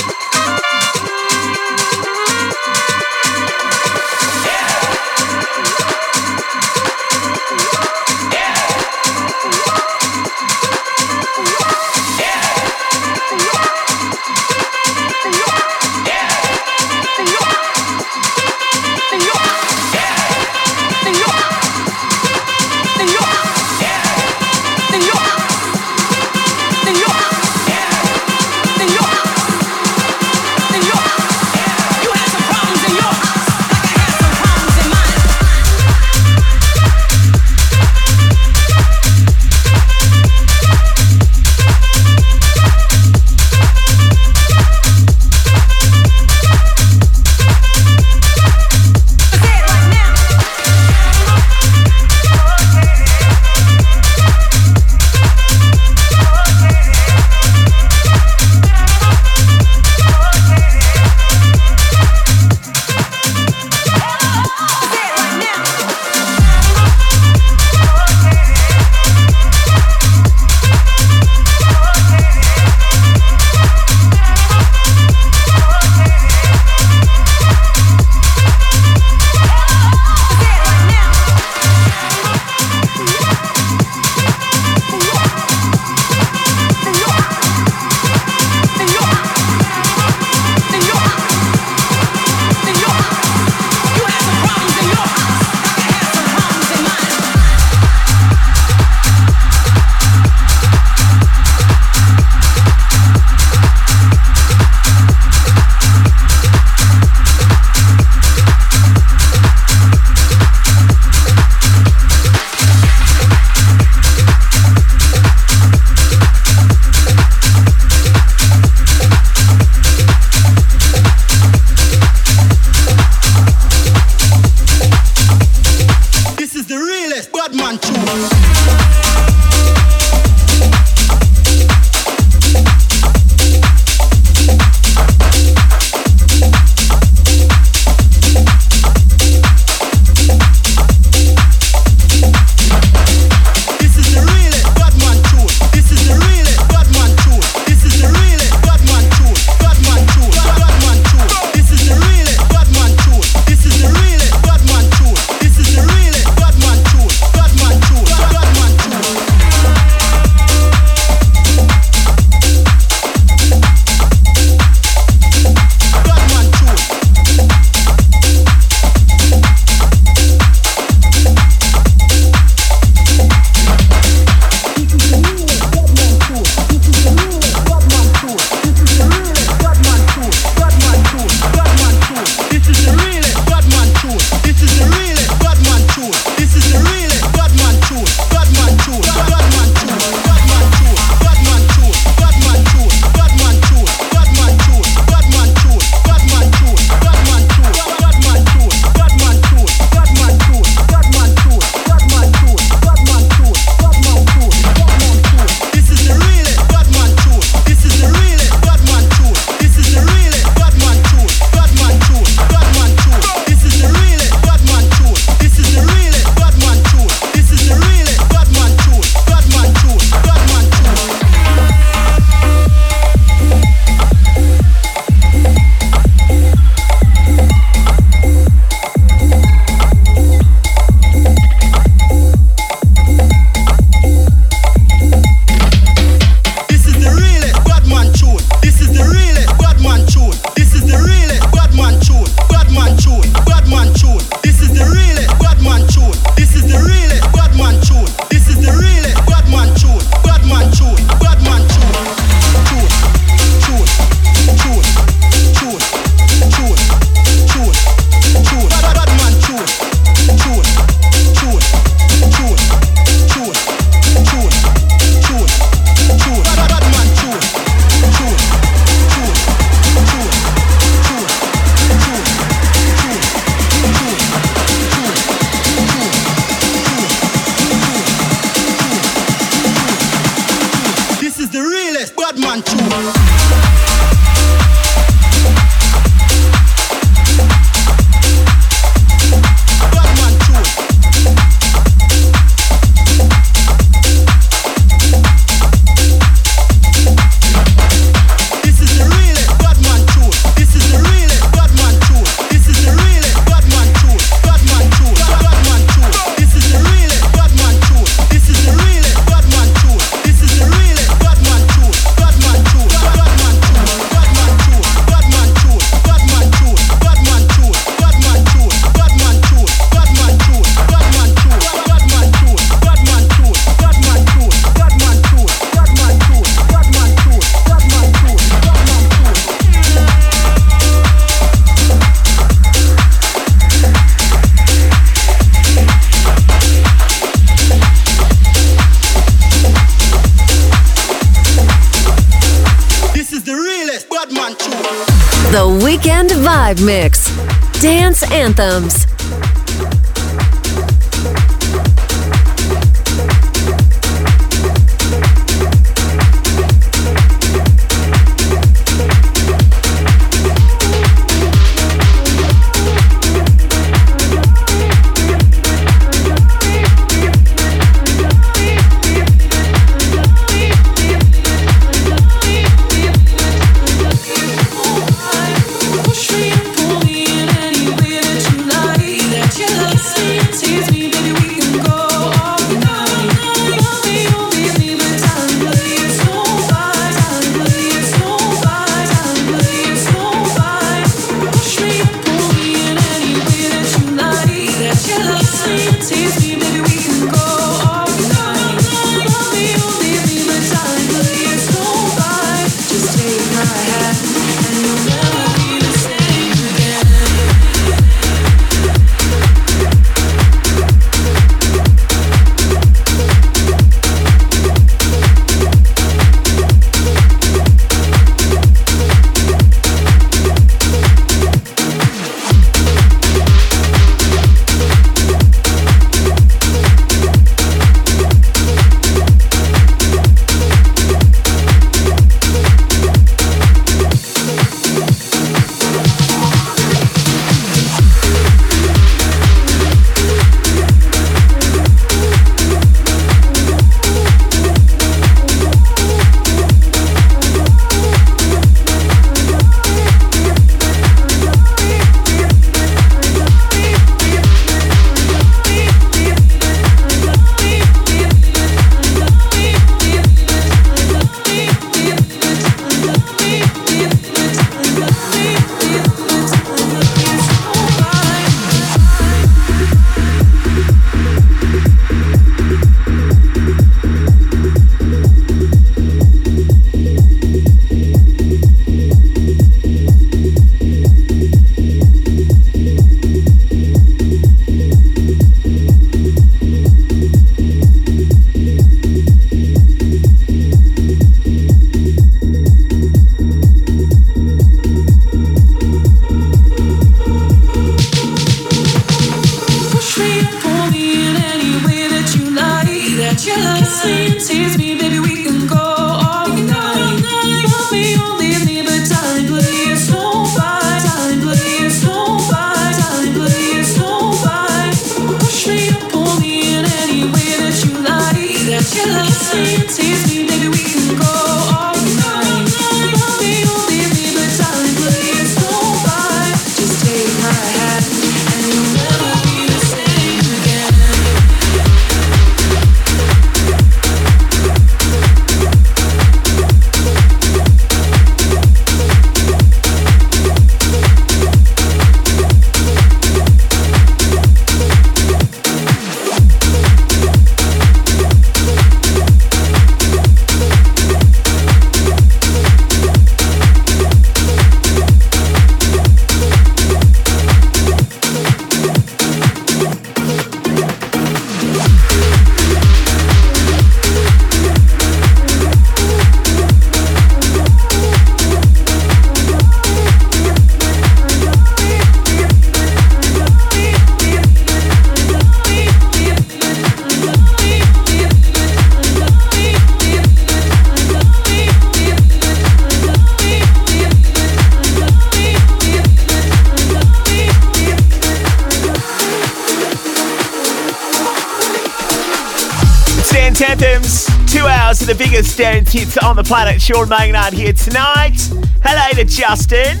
Speaker 4: Hits on the planet. Sean Maynard here tonight. Hello to Justin.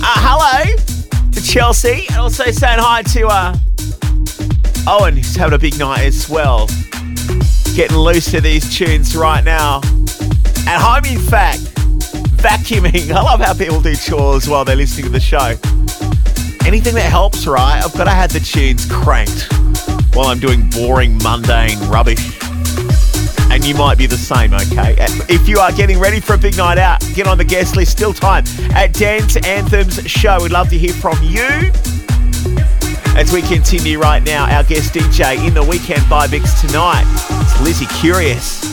Speaker 4: Uh, hello to Chelsea. And also saying hi to uh, Owen, who's having a big night as well. Getting loose to these tunes right now. At home, in fact, vacuuming. <laughs> I love how people do chores while they're listening to the show. Anything that helps, right? I've got to have the tunes cranked while I'm doing boring, mundane rubbish. You might be the same, okay? Uh, if you are getting ready for a big night out, get on the guest list. Still time at Dance Anthems Show. We'd love to hear from you. As we continue right now, our guest DJ in the weekend vibe mix tonight. It's Lizzie Curious.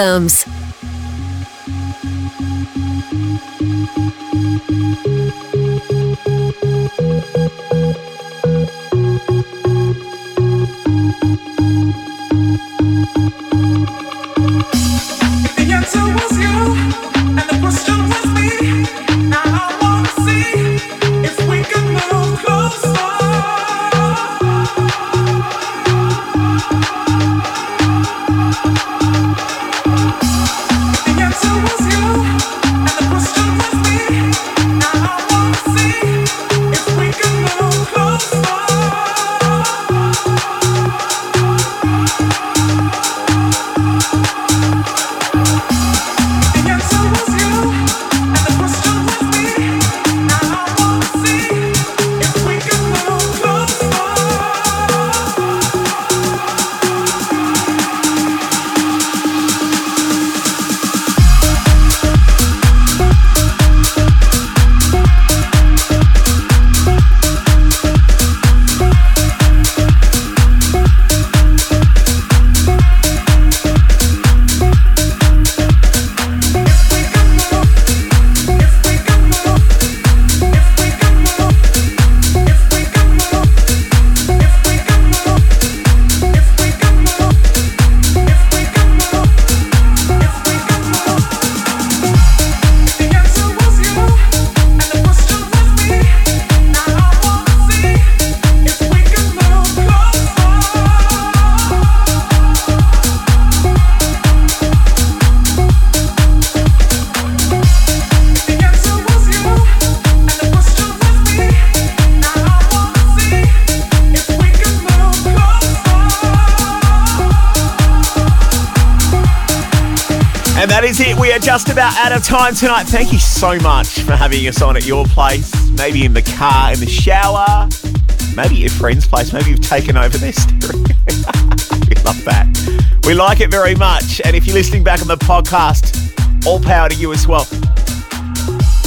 Speaker 13: Anthems.
Speaker 4: Time tonight. Thank you so much for having us on at your place. Maybe in the car, in the shower, maybe your friend's place. Maybe you've taken over their <laughs> stereo. we love that. We like it very much. And if you're listening back on the podcast, all power to you as well.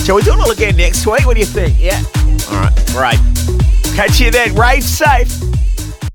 Speaker 4: Shall we do it all again next week? What do you think? Yeah. All right. Great. Catch you then. Rave safe.